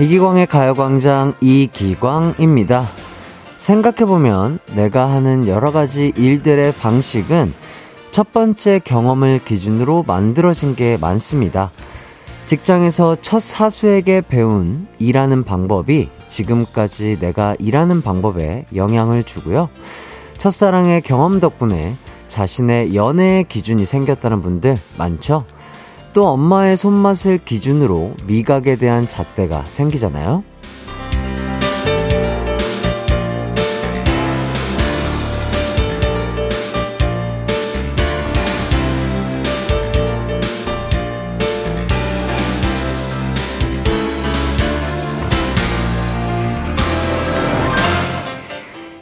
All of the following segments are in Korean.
이기광의 가요광장 이기광입니다. 생각해보면 내가 하는 여러 가지 일들의 방식은 첫 번째 경험을 기준으로 만들어진 게 많습니다. 직장에서 첫 사수에게 배운 일하는 방법이 지금까지 내가 일하는 방법에 영향을 주고요. 첫사랑의 경험 덕분에 자신의 연애의 기준이 생겼다는 분들 많죠? 또 엄마의 손맛을 기준으로 미각에 대한 잣대가 생기잖아요.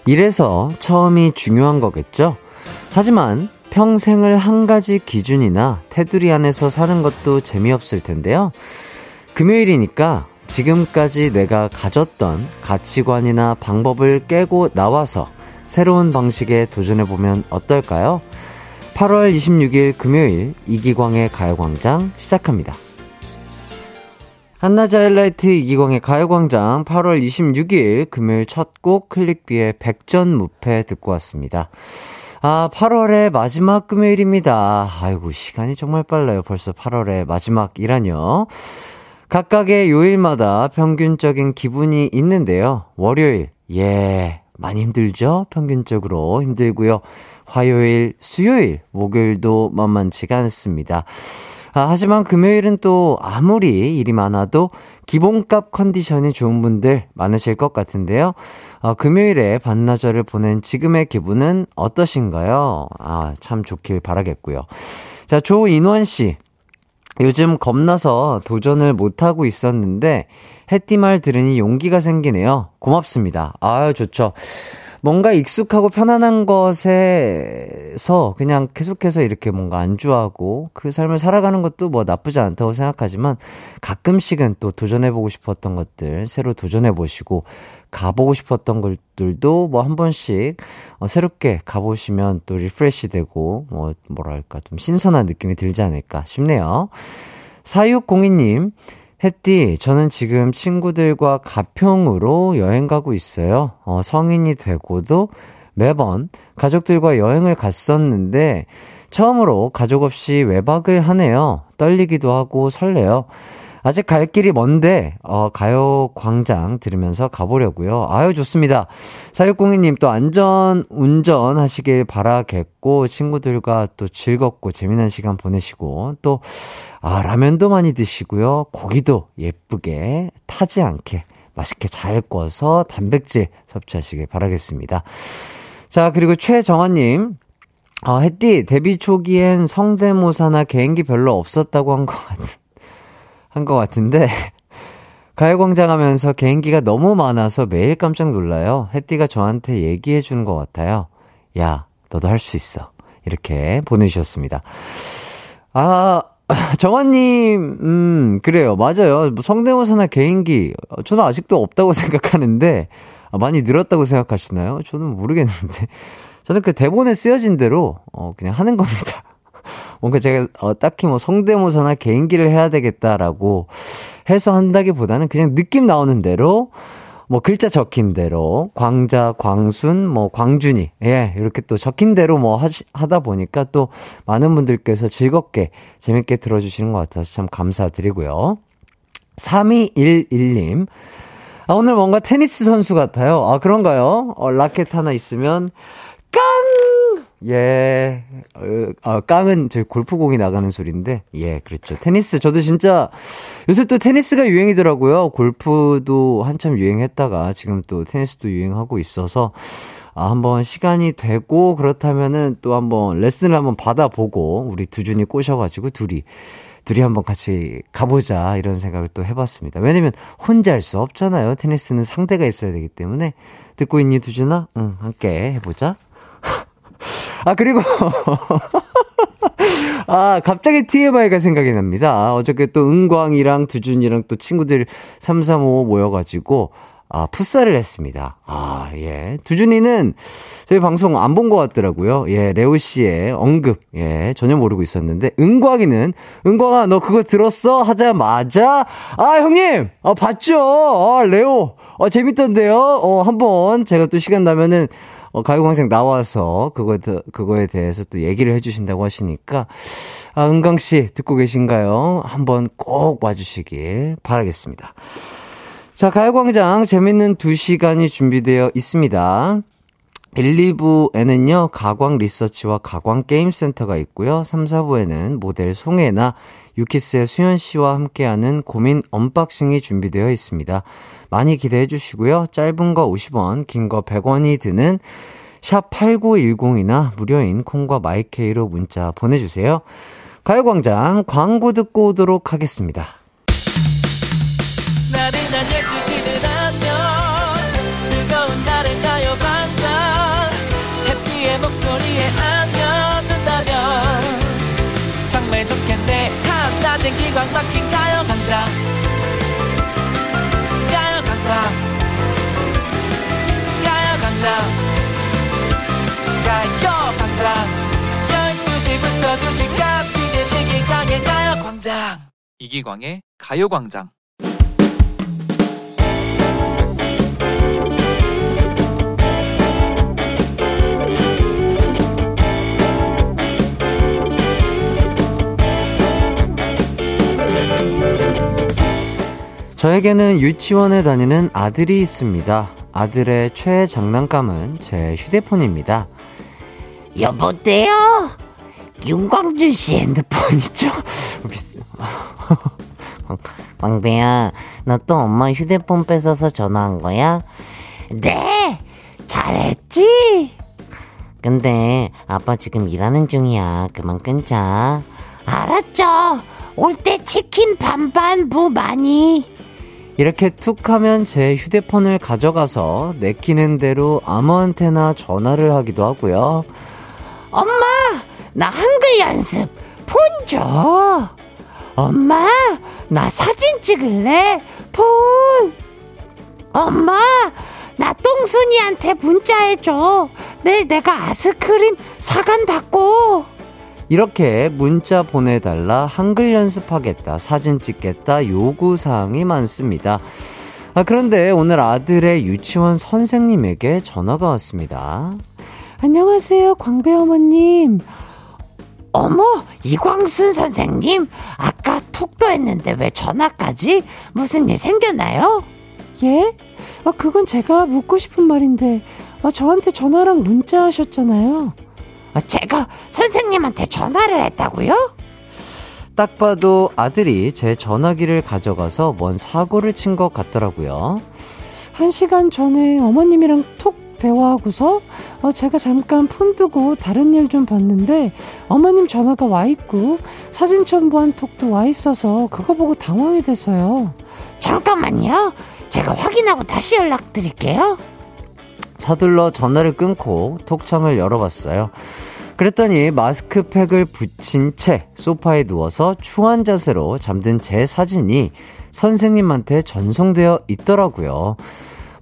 이래서 처음이 중요한 거겠죠? 하지만 평생을 한 가지 기준이나 테두리 안에서 사는 것도 재미없을 텐데요. 금요일이니까 지금까지 내가 가졌던 가치관이나 방법을 깨고 나와서 새로운 방식에 도전해보면 어떨까요? 8월 26일 금요일 이기광의 가요광장 시작합니다. 한낮 하이라이트 이기광의 가요광장 8월 26일 금요일 첫 곡 클릭비의 백전무패 듣고 왔습니다. 아, 8월의 마지막 금요일입니다. 아이고, 시간이 정말 빨라요. 벌써 8월의 마지막이라뇨. 각각의 요일마다 평균적인 기분이 있는데요. 월요일, 예, 많이 힘들죠? 평균적으로 힘들고요. 화요일, 수요일, 목요일도 만만치가 않습니다. 아, 하지만 금요일은 또 아무리 일이 많아도 기본값 컨디션이 좋은 분들 많으실 것 같은데요. 어, 금요일에 반나절을 보낸 지금의 기분은 어떠신가요? 아, 참 좋길 바라겠고요. 자, 조인원 씨. 요즘 겁나서 도전을 못하고 있었는데, 해띠 말 들으니 용기가 생기네요. 고맙습니다. 아유, 좋죠. 뭔가 익숙하고 편안한 것에서 그냥 계속해서 이렇게 뭔가 안주하고 그 삶을 살아가는 것도 뭐 나쁘지 않다고 생각하지만 가끔씩은 또 도전해보고 싶었던 것들 새로 도전해보시고 가보고 싶었던 것들도 뭐 한 번씩 어, 새롭게 가보시면 또 refresh 되고 뭐 뭐랄까 좀 신선한 느낌이 들지 않을까 싶네요. 4602님, 햇띠, 저는 지금 친구들과 가평으로 여행 가고 있어요. 어, 성인이 되고도 매번 가족들과 여행을 갔었는데, 처음으로 가족 없이 외박을 하네요. 떨리기도 하고 설레요. 아직 갈 길이 먼데, 어, 가요 광장 들으면서 가보려고요. 아유, 좋습니다. 사육공인님 또 안전 운전 하시길 바라겠고, 친구들과 또 즐겁고 재미난 시간 보내시고, 또, 아, 라면도 많이 드시고요. 고기도 예쁘게 타지 않게 맛있게 잘 구워서 단백질 섭취하시길 바라겠습니다. 자, 그리고 최정환님. 어, 햇띠, 데뷔 초기엔 성대모사나 개인기 별로 없었다고 한 것 같은. 한 것 같은데 가요광장 하면서 개인기가 너무 많아서 매일 깜짝 놀라요. 혜띠가 저한테 얘기해 주는 것 같아요. 야, 너도 할 수 있어. 이렇게 보내주셨습니다. 아, 정환님, 음, 그래요. 맞아요. 뭐 성대모사나 개인기, 저는 아직도 없다고 생각하는데, 아, 많이 늘었다고 생각하시나요? 저는 모르겠는데. 저는 그 대본에 쓰여진 대로, 어, 그냥 하는 겁니다. 뭔가 제가 어, 딱히 뭐 성대모사나 개인기를 해야 되겠다라고 해서 한다기보다는 그냥 느낌 나오는 대로 뭐 글자 적힌 대로 광자, 광순, 뭐 광준이 예 이렇게 또 적힌 대로 뭐 하시, 하다 보니까 또 많은 분들께서 즐겁게 재밌게 들어주시는 것 같아서 참 감사드리고요. 3211님 아 오늘 뭔가 테니스 선수 같아요. 아 그런가요? 어, 라켓 하나 있으면 깡 예, 어, 어, 깡은 저희 골프공이 나가는 소리인데, 예, 그렇죠. 테니스, 저도 진짜, 요새 또 테니스가 유행이더라고요. 골프도 한참 유행했다가, 지금 또 테니스도 유행하고 있어서, 아, 한번 시간이 되고, 그렇다면은 또 한번 레슨을 한번 받아보고, 우리 두준이 꼬셔가지고, 둘이, 둘이 한번 같이 가보자, 이런 생각을 또 해봤습니다. 왜냐면, 혼자 할 수 없잖아요. 테니스는 상대가 있어야 되기 때문에. 듣고 있니, 두준아? 응, 함께 해보자. 아, 그리고, 아, 갑자기 TMI가 생각이 납니다. 어저께 또 은광이랑 두준이랑 또 친구들 335 모여가지고, 아, 풋살을 했습니다. 아, 예. 두준이는 저희 방송 안 본 것 같더라고요. 예, 레오 씨의 언급, 예, 전혀 모르고 있었는데, 은광이는, 은광아, 너 그거 들었어? 하자마자, 아, 형님! 아, 봤죠? 아, 레오! 어, 재밌던데요? 어, 한번 제가 또 시간 나면은, 어, 가요광장 나와서 그거에, 그거에 대해서 또 얘기를 해주신다고 하시니까, 아, 은광씨, 듣고 계신가요? 한번 꼭 와주시길 바라겠습니다. 자, 가요광장 재밌는 2시간이 준비되어 있습니다. 1, 2부에는요, 가광 리서치와 가광 게임센터가 있고요. 3, 4부에는 모델 송혜나, 유키스의 수현 씨와 함께하는 고민 unboxing이 준비되어 있습니다. 많이 기대해 주시고요. 짧은 거 50원, 긴 거 100원이 드는 샵 8910이나 무료인 콩과 마이케이로 문자 보내주세요. 가요광장 광고 듣고 오도록 하겠습니다. 나른한 12 가요광장 이기광의 가요광장 저에게는 유치원에 다니는 아들이 있습니다. 아들의 최애 장난감은 제 휴대폰입니다. 여보세요? 윤광준 씨 핸드폰이죠? 광배야, 너 또 엄마 휴대폰 뺏어서 전화한 거야? 네! 잘했지? 근데 아빠 지금 일하는 중이야. 그만 끊자. 알았죠? 올 때 치킨 반반 무 많이. 이렇게 툭 하면 제 휴대폰을 가져가서 내키는 대로 아무한테나 전화를 하기도 하고요. 엄마, 나 한글 연습 폰 줘. 엄마, 나 사진 찍을래? 폰. 엄마, 나 똥순이한테 문자 해줘. 내일 내가 아스크림 사간다고. 이렇게 문자 보내달라, 한글 연습하겠다, 사진 찍겠다, 요구사항이 많습니다. 아, 그런데 오늘 아들의 유치원 선생님에게 전화가 왔습니다. 안녕하세요, 광배 어머님. 어머, 이광순 선생님. 아까 톡도 했는데 왜 전화까지? 무슨 일 생겼나요? 예? 아, 그건 제가 묻고 싶은 말인데, 아, 저한테 전화랑 문자 하셨잖아요. 어, 제가 선생님한테 전화를 했다고요? 딱 봐도 아들이 제 전화기를 가져가서 뭔 사고를 친 것 같더라고요. 한 시간 전에 어머님이랑 톡 대화하고서 어, 제가 잠깐 폰 두고 다른 일 좀 봤는데 어머님 전화가 와 있고 사진 첨부한 톡도 와 있어서 그거 보고 당황이 돼서요. 잠깐만요. 제가 확인하고 다시 연락드릴게요. 서둘러 전화를 끊고 톡창을 열어봤어요. 그랬더니 마스크팩을 붙인 채 소파에 누워서 추한 자세로 잠든 제 사진이 선생님한테 전송되어 있더라고요.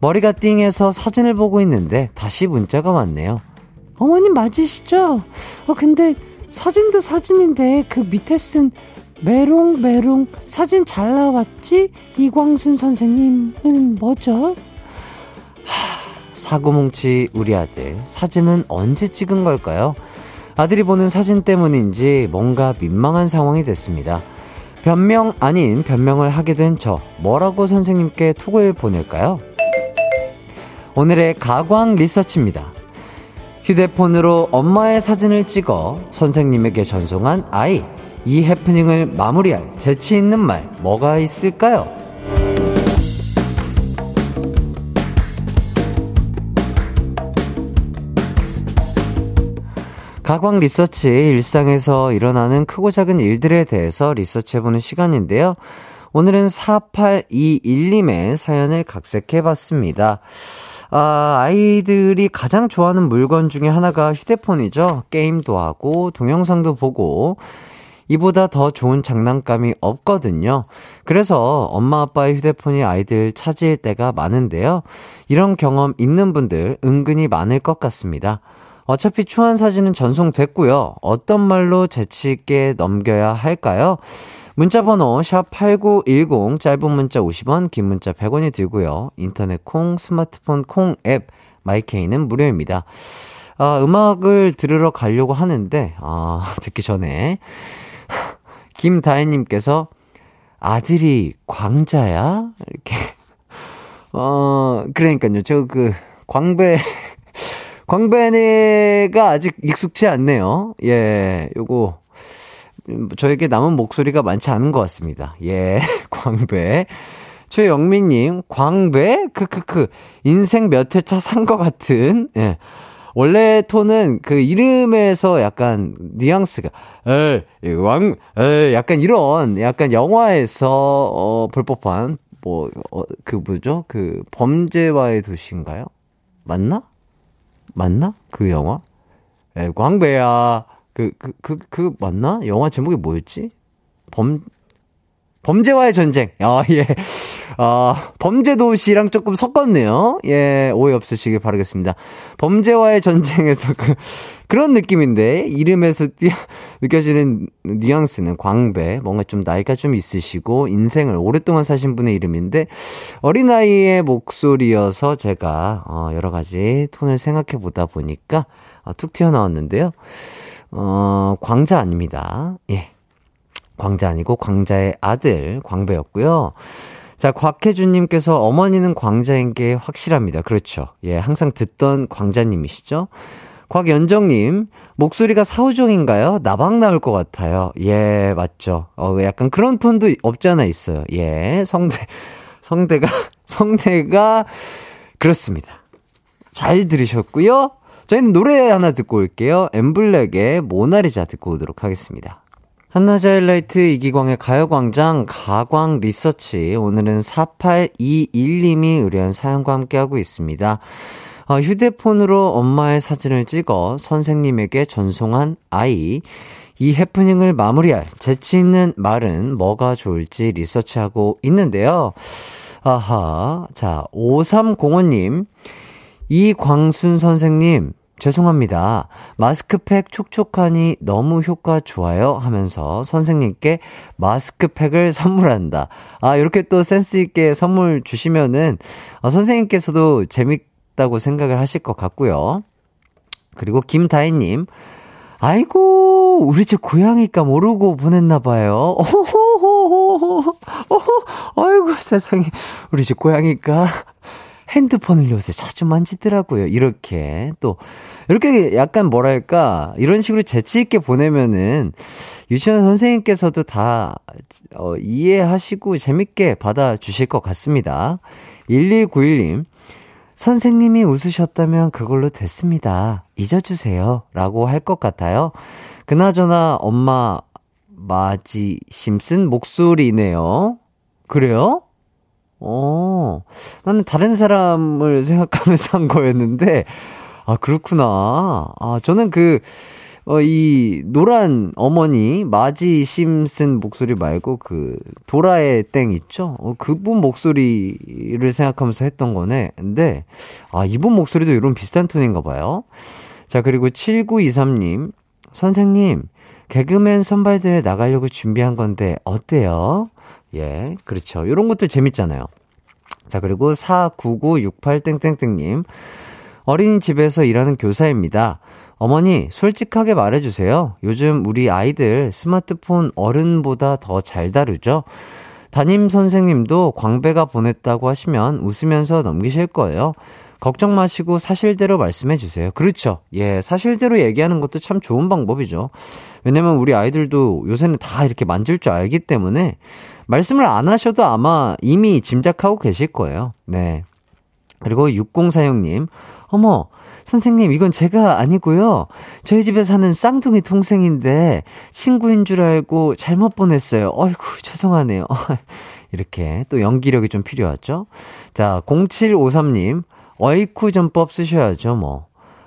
머리가 띵해서 사진을 보고 있는데 다시 문자가 왔네요. 어머님 맞으시죠? 어, 근데 사진도 사진인데 그 밑에 쓴 메롱 메롱 사진 잘 나왔지? 이광순 선생님은 뭐죠? 하... 사고뭉치 우리 아들 사진은 언제 찍은 걸까요? 아들이 보는 사진 때문인지 뭔가 민망한 상황이 됐습니다. 변명 아닌 변명을 하게 된 저 뭐라고 선생님께 톡을 보낼까요? 오늘의 가광 리서치입니다. 휴대폰으로 엄마의 사진을 찍어 선생님에게 전송한 아이 이 해프닝을 마무리할 재치 있는 말 뭐가 있을까요? 가광 리서치 일상에서 일어나는 크고 작은 일들에 대해서 리서치해보는 시간인데요. 오늘은 4821님의 사연을 각색해봤습니다. 아, 아이들이 가장 좋아하는 물건 중에 하나가 휴대폰이죠. 게임도 하고, 동영상도 보고, 이보다 더 좋은 장난감이 없거든요. 그래서 엄마 아빠의 휴대폰이 아이들 차지일 때가 많은데요. 이런 경험 있는 분들 은근히 많을 것 같습니다. 어차피 추한 사진은 전송됐고요. 어떤 말로 재치 있게 넘겨야 할까요? 문자번호 샵8910 짧은 문자 50원 긴 문자 100원이 들고요. 인터넷 콩 스마트폰 콩 앱 마이케이는 무료입니다. 아, 음악을 들으러 가려고 하는데 아, 듣기 전에 김다혜님께서 아들이 광자야? 이렇게. 어, 그러니까요. 저 그, 광배, 광배네가 아직 익숙치 않네요. 예, 요거, 저에게 남은 목소리가 많지 않은 것 같습니다. 예, 광배. 최영민님, 광배? 크크크. 인생 몇 회 차 산 것 같은, 예. 원래 톤은 그 이름에서 약간 뉘앙스가 에, 왕, 에, 약간 이런 약간 영화에서 어, 볼 법한 뭐, 어, 그 뭐죠? 그 범죄와의 도시인가요? 맞나? 맞나? 그 영화? 에, 광배야. 그, 그, 그, 그, 맞나? 영화 제목이 뭐였지? 범, 범죄와의 전쟁. 아, 예. 아, 범죄도시랑 조금 섞었네요. 예, 오해 없으시길 바라겠습니다. 범죄와의 전쟁에서 그, 그런 느낌인데, 이름에서 띄, 느껴지는 뉘앙스는 광배, 뭔가 좀 나이가 좀 있으시고, 인생을 오랫동안 사신 분의 이름인데, 어린아이의 목소리여서 제가, 어, 여러 가지 톤을 생각해 보다 보니까, 어, 툭 튀어나왔는데요. 어, 광자 아닙니다. 예. 광자 아니고 광자의 아들 광배였고요. 자, 곽혜준님께서 어머니는 광자인 게 확실합니다. 그렇죠. 예, 항상 듣던 광자님이시죠? 곽연정님, 목소리가 사우정인가요? 나방 나올 것 같아요. 예, 맞죠. 어, 약간 그런 톤도 없지 않아 있어요. 예, 성대, 성대가, 성대가, 그렇습니다. 잘 들으셨고요. 저희는 노래 하나 듣고 올게요. 엠블랙의 모나리자 듣고 오도록 하겠습니다. 한낮의 하이라이트 이기광의 가요광장 가광 리서치 오늘은 4821님이 의뢰한 사연과 함께하고 있습니다. 어, 휴대폰으로 엄마의 사진을 찍어 선생님에게 전송한 아이 이 해프닝을 마무리할 재치 있는 말은 뭐가 좋을지 리서치하고 있는데요. 아하. 자, 5305님. 이광순 선생님, 죄송합니다. 마스크팩 촉촉하니 너무 효과 좋아요 하면서 선생님께 마스크팩을 선물한다. 아, 이렇게 또 센스있게 선물 주시면은, 어, 선생님께서도 재밌다고 생각을 하실 것 같고요. 그리고 김다희님, 아이고, 우리 집 고양이가 모르고 보냈나봐요. 오호호호호, 아이고, 세상에. 우리 집 고양이가 핸드폰을 요새 자주 만지더라고요. 이렇게 또 이렇게 약간 뭐랄까 이런 식으로 재치 있게 보내면은 유치원 선생님께서도 다 어, 이해하시고 재밌게 받아 주실 것 같습니다. 1191님 선생님이 웃으셨다면 그걸로 됐습니다. 잊어주세요. 라고 할 것 같아요. 그나저나 엄마 마지 심슨 목소리네요. 그래요? 어, 나는 다른 사람을 생각하면서 한 거였는데, 아, 그렇구나. 아, 저는 그, 어, 이, 노란 어머니, 마지 심슨 목소리 말고 그, 도라의 땡 있죠? 어, 그분 목소리를 생각하면서 했던 거네. 근데, 아, 이분 목소리도 이런 비슷한 톤인가 봐요. 자, 그리고 7923님, 선생님, 개그맨 선발대회 나가려고 준비한 건데, 어때요? 예, 그렇죠. 요런 것들 재밌잖아요. 자, 그리고 49968땡땡땡님. 어린이집에서 일하는 교사입니다. 어머니, 솔직하게 말해주세요. 요즘 우리 아이들 스마트폰 어른보다 더 잘 다루죠? 담임 선생님도 광배가 보냈다고 하시면 웃으면서 넘기실 거예요. 걱정 마시고 사실대로 말씀해 주세요. 그렇죠. 예, 사실대로 얘기하는 것도 참 좋은 방법이죠. 왜냐면 우리 아이들도 요새는 다 이렇게 만질 줄 알기 때문에 말씀을 안 하셔도 아마 이미 짐작하고 계실 거예요. 네. 그리고 6046님, 어머, 선생님, 이건 제가 아니고요. 저희 집에 사는 쌍둥이 동생인데 친구인 줄 알고 잘못 보냈어요. 어이구, 죄송하네요. 이렇게 또 연기력이 좀 필요하죠. 자, 0753님, 어이쿠 전법 쓰셔야죠, 뭐.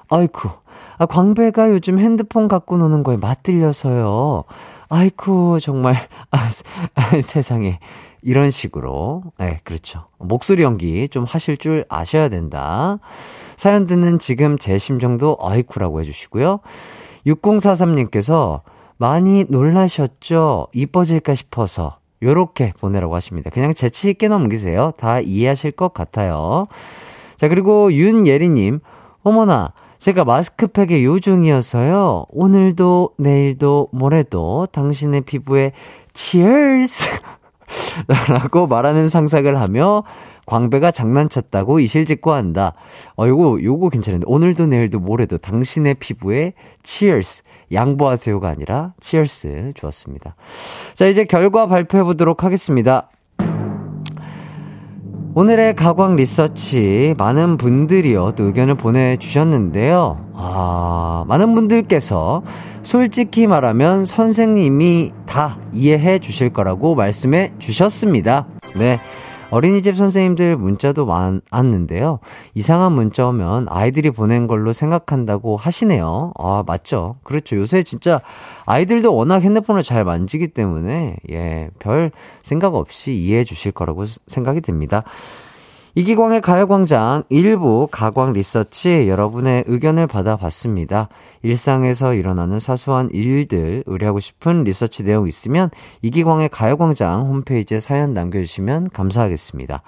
어이쿠, 아, 광배가 요즘 핸드폰 갖고 노는 거에 맞들려서요. 아이쿠, 정말, 아, 아, 세상에. 이런 식으로. 네, 그렇죠. 목소리 연기 좀 하실 줄 아셔야 된다. 사연 듣는 지금 제 심정도 아이쿠라고 해주시고요. 6043님께서 많이 놀라셨죠? 이뻐질까 싶어서. 요렇게 보내라고 하십니다. 그냥 재치있게 넘기세요. 다 이해하실 것 같아요. 자, 그리고 윤예리님, 어머나, 제가 마스크팩의 요중이어서요. 오늘도, 내일도, 모레도 당신의 피부에 치얼스! 라고 말하는 상상을 하며 광배가 장난쳤다고 이실직고 한다. 어, 요거, 요거 괜찮은데. 오늘도 내일도 모레도 당신의 피부에 치얼스. 양보하세요가 아니라 치얼스. 좋았습니다. 자, 이제 결과 발표해 보도록 하겠습니다. 오늘의 가광 리서치 많은 분들이요 또 의견을 보내주셨는데요. 아, 많은 분들께서 솔직히 말하면 선생님이 다 이해해 주실 거라고 말씀해 주셨습니다. 네. 어린이집 선생님들 문자도 많았는데요. 이상한 문자 오면 아이들이 보낸 걸로 생각한다고 하시네요. 아, 맞죠. 그렇죠. 요새 진짜 아이들도 워낙 핸드폰을 잘 만지기 때문에, 예, 별 생각 없이 이해해 주실 거라고 생각이 듭니다. 이기광의 가요광장 일부 가광 리서치 여러분의 의견을 받아봤습니다. 일상에서 일어나는 사소한 일들 의뢰하고 싶은 리서치 내용 있으면 이기광의 가요광장 홈페이지에 사연 남겨주시면 감사하겠습니다.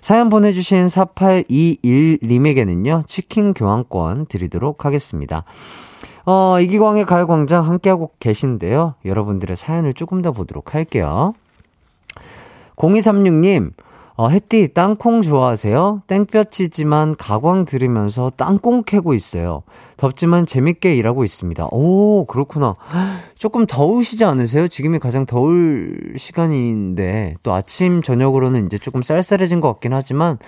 사연 보내주신 4821님에게는요, 치킨 교환권 드리도록 하겠습니다. 어, 이기광의 가요광장 함께하고 계신데요. 여러분들의 사연을 조금 더 보도록 할게요. 0236님, 어, 햇띠, 땅콩 좋아하세요? 땡볕이지만 가광 들으면서 땅콩 캐고 있어요. 덥지만 재밌게 일하고 있습니다. 오, 그렇구나. 조금 더우시지 않으세요? 지금이 가장 더울 시간인데, 또 아침, 저녁으로는 이제 조금 쌀쌀해진 것 같긴 하지만,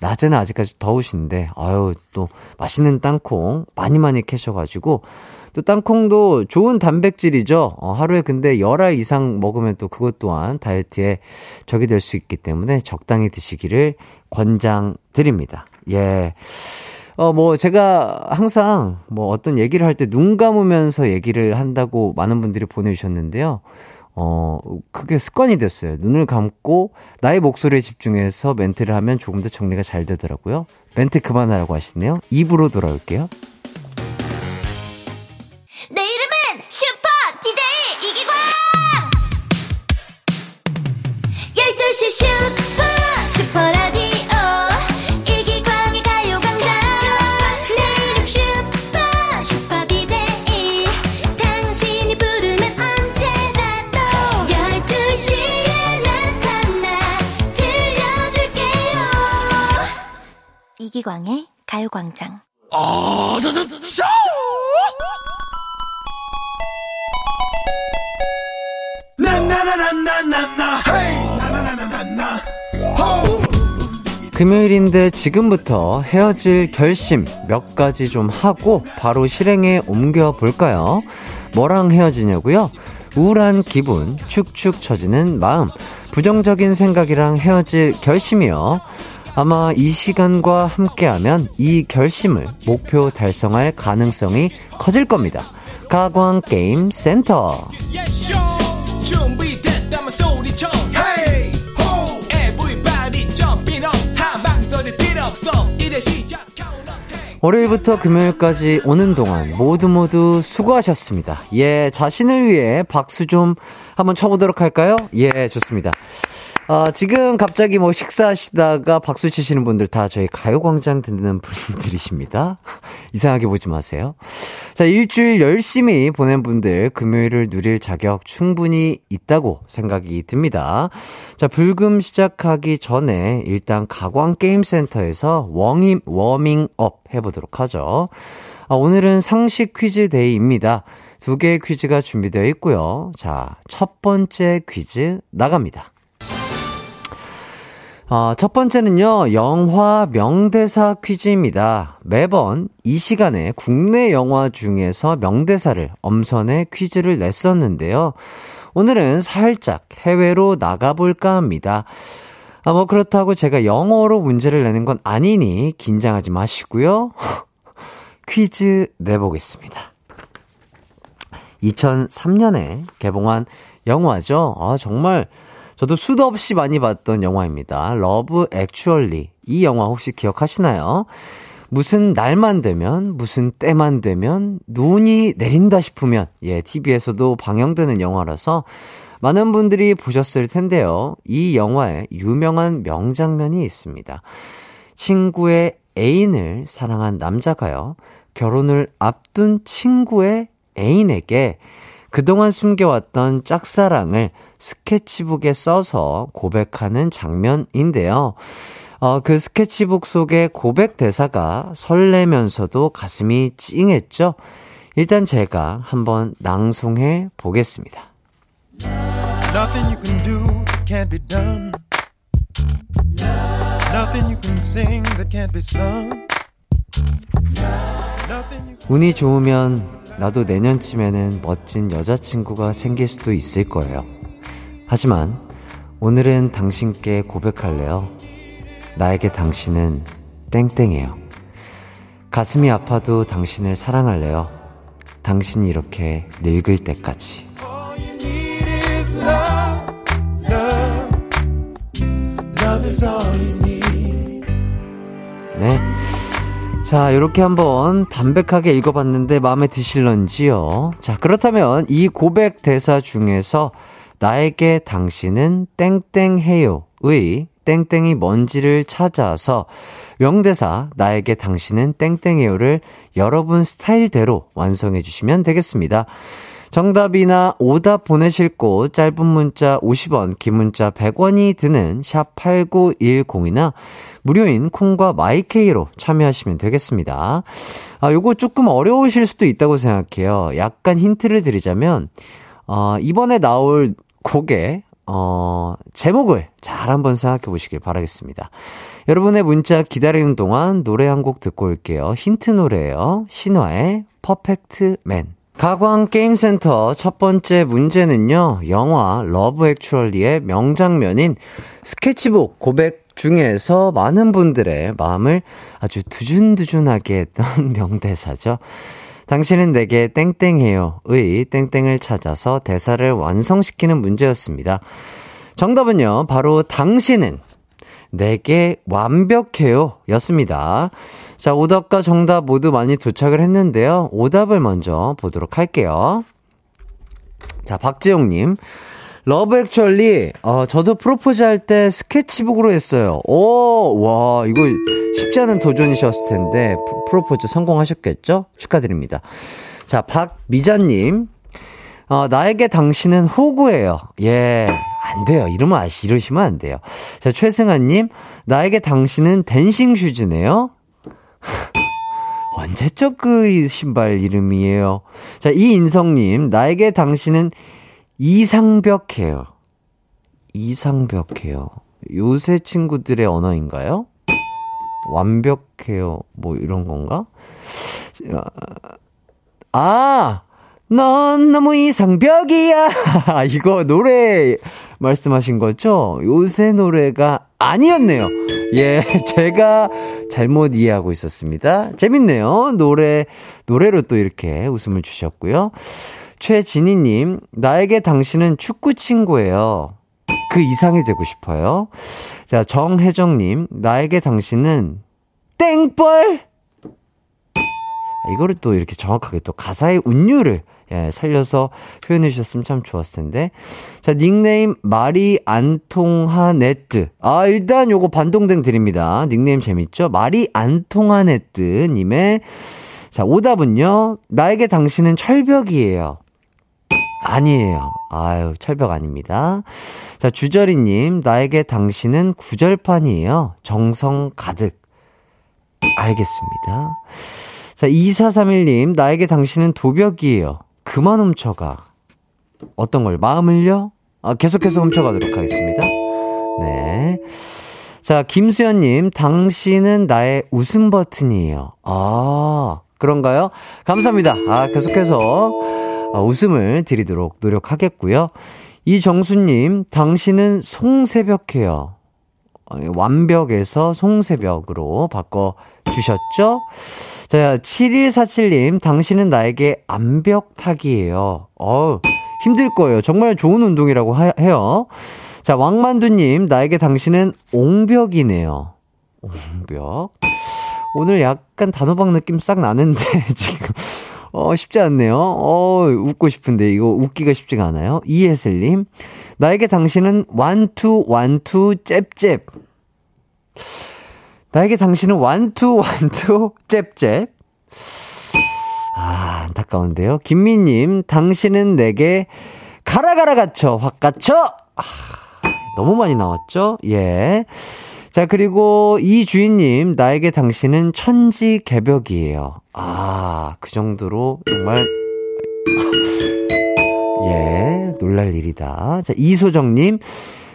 낮에는 아직까지 더우신데, 아유, 또 맛있는 땅콩 많이 많이 캐셔가지고, 또 땅콩도 좋은 단백질이죠. 어, 하루에 근데 열알 이상 먹으면 또 그것 또한 다이어트에 적이 될 수 있기 때문에 적당히 드시기를 권장드립니다. 예. 어, 뭐, 제가 항상 뭐 어떤 얘기를 할 때 눈 감으면서 얘기를 한다고 많은 분들이 보내주셨는데요. 어, 그게 습관이 됐어요. 눈을 감고 나의 목소리에 집중해서 멘트를 하면 조금 더 정리가 잘 되더라고요. 멘트 그만하라고 하시네요. 입으로 돌아올게요. 이기광의 가요광장. 아, 저, 저, 저, 금요일인데 지금부터 헤어질 결심 몇 가지 좀 하고 바로 실행에 옮겨 볼까요? 뭐랑 헤어지냐고요? 우울한 기분, 축축 처지는 마음, 부정적인 생각이랑 헤어질 결심이요. 아마 이 시간과 함께하면 이 결심을 목표 달성할 가능성이 커질 겁니다. 가광 게임 센터. 월요일부터 금요일까지 오는 동안 모두 모두 수고하셨습니다. 예, 자신을 위해 박수 좀 한번 쳐보도록 할까요? 예, 좋습니다. 어, 지금 갑자기 뭐 식사하시다가 박수 치시는 분들 다 저희 가요광장 듣는 분들이십니다. 이상하게 보지 마세요. 자, 일주일 열심히 보낸 분들 금요일을 누릴 자격 충분히 있다고 생각이 듭니다. 자, 불금 시작하기 전에 일단 가광게임센터에서 워밍, 워밍업 해보도록 하죠. 아, 오늘은 상식 퀴즈 day입니다. 두 개의 퀴즈가 준비되어 있고요. 자, 첫 번째 퀴즈 나갑니다. 어, 첫 번째는요, 영화 명대사 퀴즈입니다. 매번 이 시간에 국내 영화 중에서 명대사를 엄선해 퀴즈를 냈었는데요. 오늘은 살짝 해외로 나가볼까 합니다. 아, 뭐 그렇다고 제가 영어로 문제를 내는 건 아니니 긴장하지 마시고요. 퀴즈 내보겠습니다. 2003년에 개봉한 영화죠. 아, 정말 저도 수도 없이 많이 봤던 영화입니다. Love Actually. 이 영화 혹시 기억하시나요? 무슨 날만 되면, 무슨 때만 되면, 눈이 내린다 싶으면, 예, TV에서도 방영되는 영화라서 많은 분들이 보셨을 텐데요. 이 영화에 유명한 명장면이 있습니다. 친구의 애인을 사랑한 남자가요, 결혼을 앞둔 친구의 애인에게 그동안 숨겨왔던 짝사랑을 스케치북에 써서 고백하는 장면인데요. 어, 그 스케치북 속의 고백 대사가 설레면서도 가슴이 찡했죠? 일단 제가 한번 낭송해 보겠습니다. Nothing you can do that can't be done. Nothing you can sing that can't be sung. 운이 좋으면 나도 내년쯤에는 멋진 여자친구가 생길 수도 있을 거예요. 하지만 오늘은 당신께 고백할래요. 나에게 당신은 땡땡해요. 가슴이 아파도 당신을 사랑할래요. 당신이 이렇게 늙을 때까지. 네. 자, 이렇게 한번 담백하게 읽어봤는데 마음에 드실런지요? 자, 그렇다면 이 고백 대사 중에서 나에게 당신은 땡땡해요의 땡땡이 뭔지를 찾아서 명대사 나에게 당신은 땡땡해요를 여러분 스타일대로 완성해 주시면 되겠습니다. 정답이나 오답 보내실 곳 짧은 문자 50원, 긴 문자 100원이 드는 샵 8910이나 무료인 콩과 마이케이로 참여하시면 되겠습니다. 아, 요거 조금 어려우실 수도 있다고 생각해요. 약간 힌트를 드리자면, 어, 이번에 나올 곡의 어, 제목을 잘 한번 생각해 보시길 바라겠습니다. 여러분의 문자 기다리는 동안 노래 한 곡 듣고 올게요. 힌트 노래예요. 신화의 Perfect Man. 가광 게임센터 첫 번째 문제는요. 영화 Love Actually의 명장면인 스케치북 고백 중에서 많은 분들의 마음을 아주 두준두준하게 했던 명대사죠. 당신은 내게 땡땡해요. 의 땡땡을 찾아서 대사를 완성시키는 문제였습니다. 정답은요, 바로 당신은 내게 완벽해요. 였습니다. 자, 오답과 정답 모두 많이 도착을 했는데요. 오답을 먼저 보도록 할게요. 자, 박지용님. Love Actually, 어, 저도 프로포즈 할 때 스케치북으로 했어요. 오, 와, 이거 쉽지 않은 도전이셨을 텐데, 프로포즈 성공하셨겠죠? 축하드립니다. 자, 박미자님, 어, 나에게 당신은 호구예요. 예. 안 돼요. 이러면 아시, 이러시면 안 돼요. 자, 최승아님, 나에게 당신은 dancing shoes네요. 언제적 그 신발 이름이에요? 자, 이인성님, 나에게 당신은 이상벽해요. 이상벽해요. 요새 친구들의 언어인가요? 완벽해요. 뭐 이런 건가? 아! 넌 너무 이상벽이야! 이거 노래 말씀하신 거죠? 요새 노래가 아니었네요. 예, 제가 잘못 이해하고 있었습니다. 재밌네요. 노래, 노래로 또 이렇게 웃음을 주셨고요. 최진희님, 나에게 당신은 축구 친구예요. 그 이상이 되고 싶어요. 자, 정혜정님, 나에게 당신은 땡벌! 이거를 또 이렇게 정확하게 또 가사의 운율을 예, 살려서 표현해 주셨으면 참 좋았을 텐데. 자, 닉네임 마리 안통하네뜨. 아, 일단 요거 반동댕 드립니다. 닉네임 재밌죠? 마리 안통하네뜨 님의 자, 오답은요. 나에게 당신은 철벽이에요. 아니에요. 아유, 철벽 아닙니다. 자, 주저리님, 나에게 당신은 구절판이에요. 정성 가득. 알겠습니다. 자, 2431님, 나에게 당신은 도벽이에요. 그만 훔쳐가. 어떤 걸, 마음을요? 아, 계속해서 훔쳐가도록 하겠습니다. 네. 자, 김수현님, 당신은 나의 웃음 버튼이에요. 아, 그런가요? 감사합니다. 아, 계속해서 어, 웃음을 드리도록 노력하겠고요. 이정수님, 당신은 송새벽해요. 어, 완벽에서 송새벽으로 바꿔 주셨죠? 자, 7147님, 당신은 나에게 암벽 타기예요. 어우, 힘들 거예요. 정말 좋은 운동이라고 하, 해요. 자, 왕만두님, 나에게 당신은 옹벽이네요. 옹벽. 오늘 약간 단호박 느낌 싹 나는데, 지금. 어, 쉽지 않네요. 어, 웃고 싶은데, 이거 웃기가 쉽지가 않아요. 이혜슬님, 나에게 당신은 완투, 완투, 잽잽. 나에게 당신은 완투, 완투, 잽잽. 아, 안타까운데요. 김미님, 당신은 내게 가라, 가라, 갇혀, 확 갇혀! 아, 너무 많이 나왔죠? 예. 자, 그리고 이 주인님, 나에게 당신은 천지 개벽이에요. 아, 그 정도로 정말, 예, 놀랄 일이다. 자, 이소정님,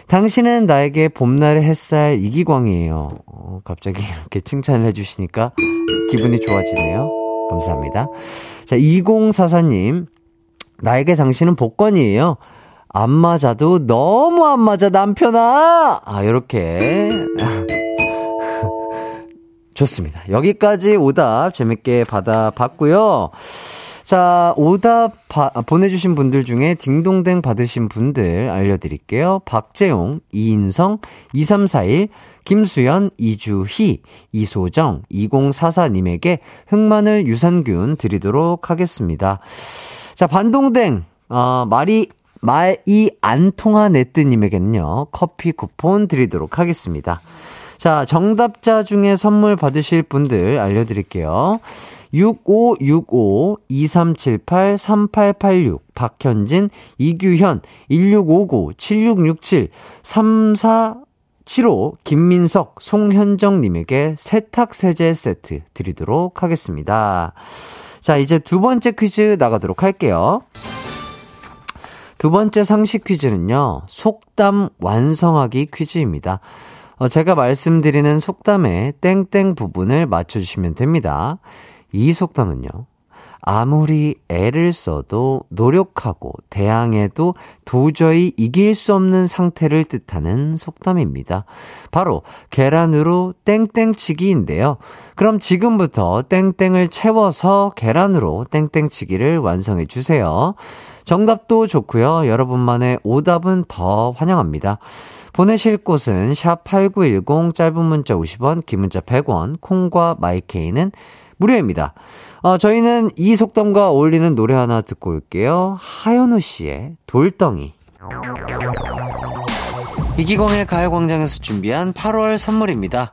당신은 나에게 봄날의 햇살 이기광이에요. 어, 갑자기 이렇게 칭찬을 해주시니까 기분이 좋아지네요. 감사합니다. 자, 2044님, 나에게 당신은 복권이에요. 안 맞아도 너무 안 맞아, 남편아! 아, 요렇게. 좋습니다. 여기까지 오답 재밌게 받아봤고요. 자, 오답 바, 보내주신 분들 중에 딩동댕 받으신 분들 알려드릴게요. 박재용, 이인성, 2341, 김수연, 이주희, 이소정, 2044님에게 흑마늘 유산균 드리도록 하겠습니다. 자, 반동댕, 어, 말이 말 이 안 통한 네뜨님에게는요, 커피 쿠폰 드리도록 하겠습니다. 자, 정답자 중에 선물 받으실 분들 알려드릴게요. 6565-2378-3886, 박현진, 이규현, 1659-7667, 3475, 김민석, 송현정님에게 세탁세제 세트 드리도록 하겠습니다. 자, 이제 두 번째 퀴즈 나가도록 할게요. 두 번째 상식 퀴즈는요, 속담 완성하기 퀴즈입니다. 어, 제가 말씀드리는 속담의 땡땡 부분을 맞춰주시면 됩니다. 이 속담은요, 아무리 애를 써도 노력하고 대항해도 도저히 이길 수 없는 상태를 뜻하는 속담입니다. 바로 계란으로 땡땡치기인데요. 그럼 지금부터 땡땡을 채워서 계란으로 땡땡치기를 완성해 주세요. 정답도 좋고요. 여러분만의 오답은 더 환영합니다. 보내실 곳은 샵8910 짧은 문자 50원, 긴 문자 100원, 콩과 마이케이는 무료입니다. 어, 저희는 이 속담과 어울리는 노래 하나 듣고 올게요. 하현우 씨의 돌덩이. 이기광의 가요광장에서 준비한 8월 선물입니다.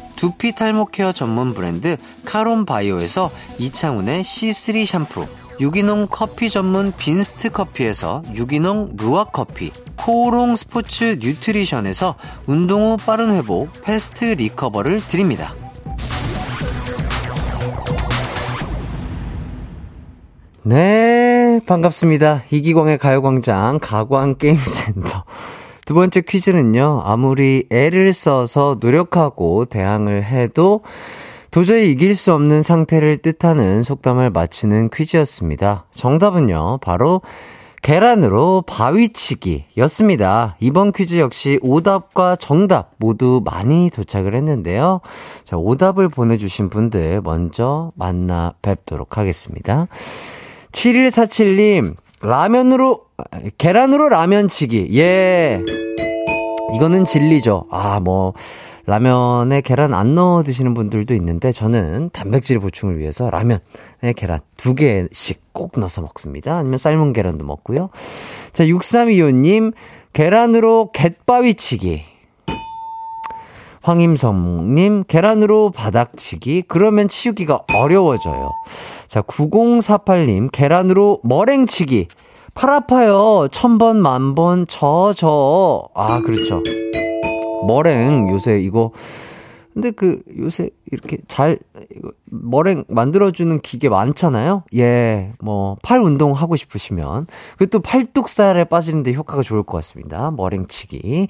두피 탈모 care 전문 브랜드 카론 바이오에서 이창훈의 C3 샴푸, 유기농 커피 전문 빈스트 커피에서 유기농 루아 커피, 코오롱 스포츠 뉴트리션에서 운동 후 빠른 회복 패스트 리커버를 드립니다. 네, 반갑습니다. 이기광의 가요광장 가광게임센터. 두 번째 퀴즈는요, 아무리 애를 써서 노력하고 대항을 해도 도저히 이길 수 없는 상태를 뜻하는 속담을 맞추는 퀴즈였습니다. 정답은요, 바로 계란으로 바위치기 였습니다. 이번 퀴즈 역시 오답과 정답 모두 많이 도착을 했는데요. 자, 오답을 보내주신 분들 먼저 만나 뵙도록 하겠습니다. 7147님, 라면으로, 계란으로 라면치기. 예. 이거는 진리죠. 아, 뭐, 라면에 계란 안 넣어 드시는 분들도 있는데 저는 단백질 보충을 위해서 라면에 계란 두 개씩 꼭 넣어서 먹습니다. 아니면 삶은 계란도 먹고요. 자, 6325님, 계란으로 갯바위치기. 황임성님, 계란으로 바닥치기. 그러면 치우기가 어려워져요. 자, 9048님, 계란으로 머랭치기. 팔 아파요. 천 번, 만 번, 저, 저. 아, 그렇죠. 머랭 요새 이거 근데 그 요새 이렇게 잘 이거 머랭 만들어주는 기계 많잖아요. 예, 뭐 팔 운동 하고 싶으시면 그또 팔뚝살에 빠지는데 효과가 좋을 것 같습니다. 머랭치기.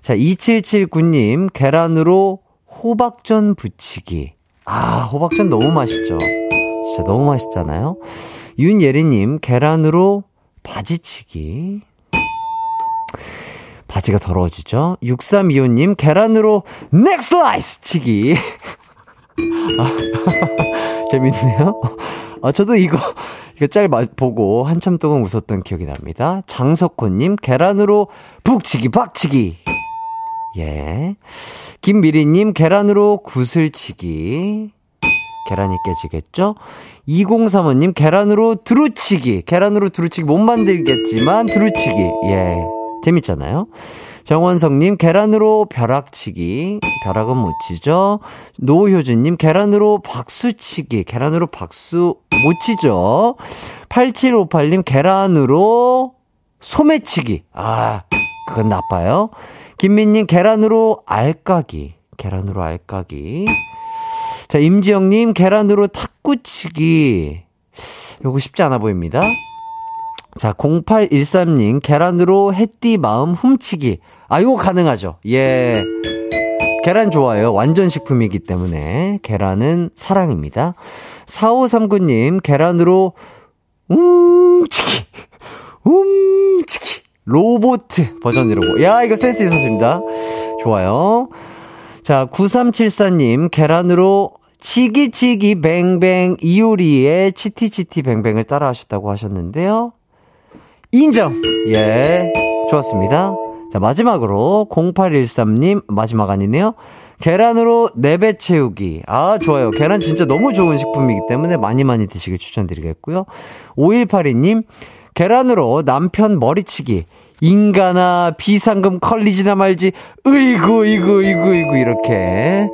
자, 2779님 계란으로 호박전 부치기. 아, 호박전 너무 맛있죠. 진짜 너무 맛있잖아요. 윤예리님 계란으로 바지치기. 바지가 더러워지죠. 6325님, 계란으로 넥슬라이스 치기. 아, 재밌네요. 아, 저도 이거, 이거 짤 보고 한참 동안 웃었던 기억이 납니다. 장석호님, 계란으로 북치기, 박치기. 예. 김미리님, 계란으로 구슬치기. 계란이 깨지겠죠? 2035님, 계란으로 두루치기. 계란으로 두루치기 못 만들겠지만, 두루치기. 예. 재밌잖아요. 정원성님, 계란으로 벼락치기. 벼락은 못 치죠. 노효준님, 계란으로 박수치기. 계란으로 박수 못 치죠. 8758님, 계란으로 소매치기. 아, 그건 나빠요. 김민님, 계란으로 알까기. 계란으로 알까기. 자, 임지영님, 계란으로 탁구치기. 요거 쉽지 않아 보입니다. 자, 0813님, 계란으로 햇띠 마음 훔치기. 아, 이거 가능하죠. 예. 계란 좋아요. 완전 식품이기 때문에. 계란은 사랑입니다. 4539님, 계란으로, 움치기. 움치기. 로보트 버전 이러고. 야, 이거 센스 있었습니다. 좋아요. 자, 9374님, 계란으로 치기치기 뱅뱅 이효리의 치티치티 뱅뱅을 따라 하셨다고 하셨는데요. 인정. 예. 좋았습니다. 자, 마지막으로 0813님 마지막 아니네요. 계란으로 네배 채우기. 아, 좋아요. 계란 진짜 너무 좋은 식품이기 때문에 많이 많이 드시길 추천드리겠고요. 5182님, 계란으로 남편 머리치기. 인간아, 비상금 컬리지나 말지. 으이구, 으이구, 으이구, 으이구, 이렇게.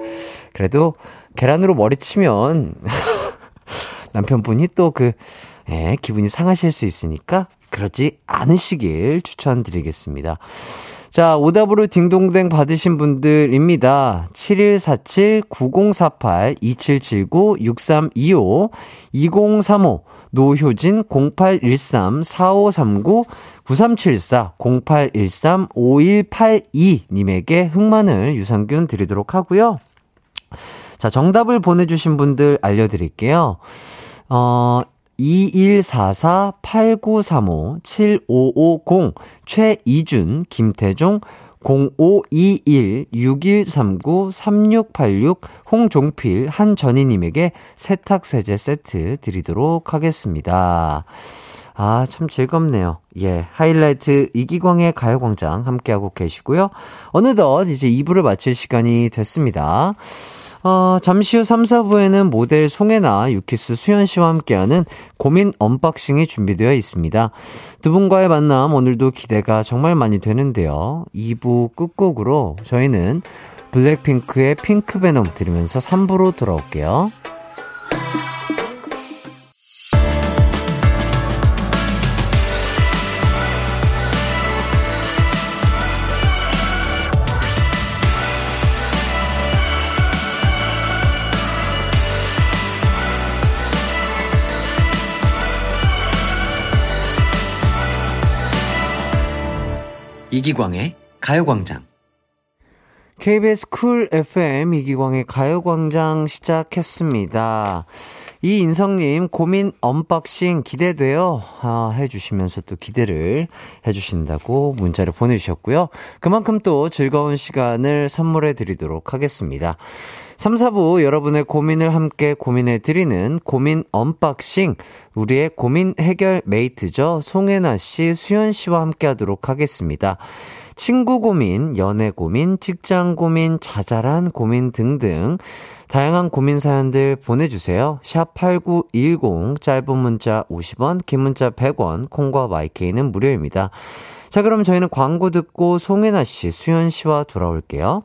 그래도 계란으로 머리 치면 남편분이 또 그, 예, 기분이 상하실 수 있으니까 그러지 않으시길 추천드리겠습니다. 자, 오답으로 딩동댕 받으신 분들입니다. 7147-9048-2779-6325 2035 노효진 0813-4539-9374-0813-5182 님에게 흑마늘 유산균 드리도록 하고요. 자, 정답을 보내주신 분들 알려드릴게요. 어, 2144-8935-7550 최이준, 김태종 0521-6139-3686 홍종필 한전희님에게 세탁세제 세트 드리도록 하겠습니다. 아, 참 즐겁네요. 예, 하이라이트 이기광의 가요광장 함께하고 계시고요. 어느덧 이제 2부를 마칠 시간이 됐습니다. 어, 잠시 후 3, 4부에는 모델 송해나, 유키스 수현 씨와 함께하는 고민 언박싱이 준비되어 있습니다. 두 분과의 만남 오늘도 기대가 정말 많이 되는데요. 2부 끝곡으로 저희는 블랙핑크의 핑크 베놈 들으면서 3부로 돌아올게요. 이기광의 가요광장. KBS 쿨 FM 이기광의 가요광장 시작했습니다. 이인성님, 고민 언박싱 기대돼요. 아, 해주시면서 또 기대를 해주신다고 문자를 보내주셨고요. 그만큼 또 즐거운 시간을 선물해 드리도록 하겠습니다. 3, 4부 여러분의 고민을 함께 고민해 드리는 고민 언박싱. 우리의 고민 해결 메이트죠. 송해나 씨, 수현 씨와 함께 하도록 하겠습니다. 친구 고민, 연애 고민, 직장 고민, 자잘한 고민 등등 다양한 고민 사연들 보내주세요. 샵 8910, 짧은 문자 50원, 긴 문자 100원, 콩과 마이케이는 무료입니다. 자, 그럼 저희는 광고 듣고 송혜나 씨, 수현 씨와 돌아올게요.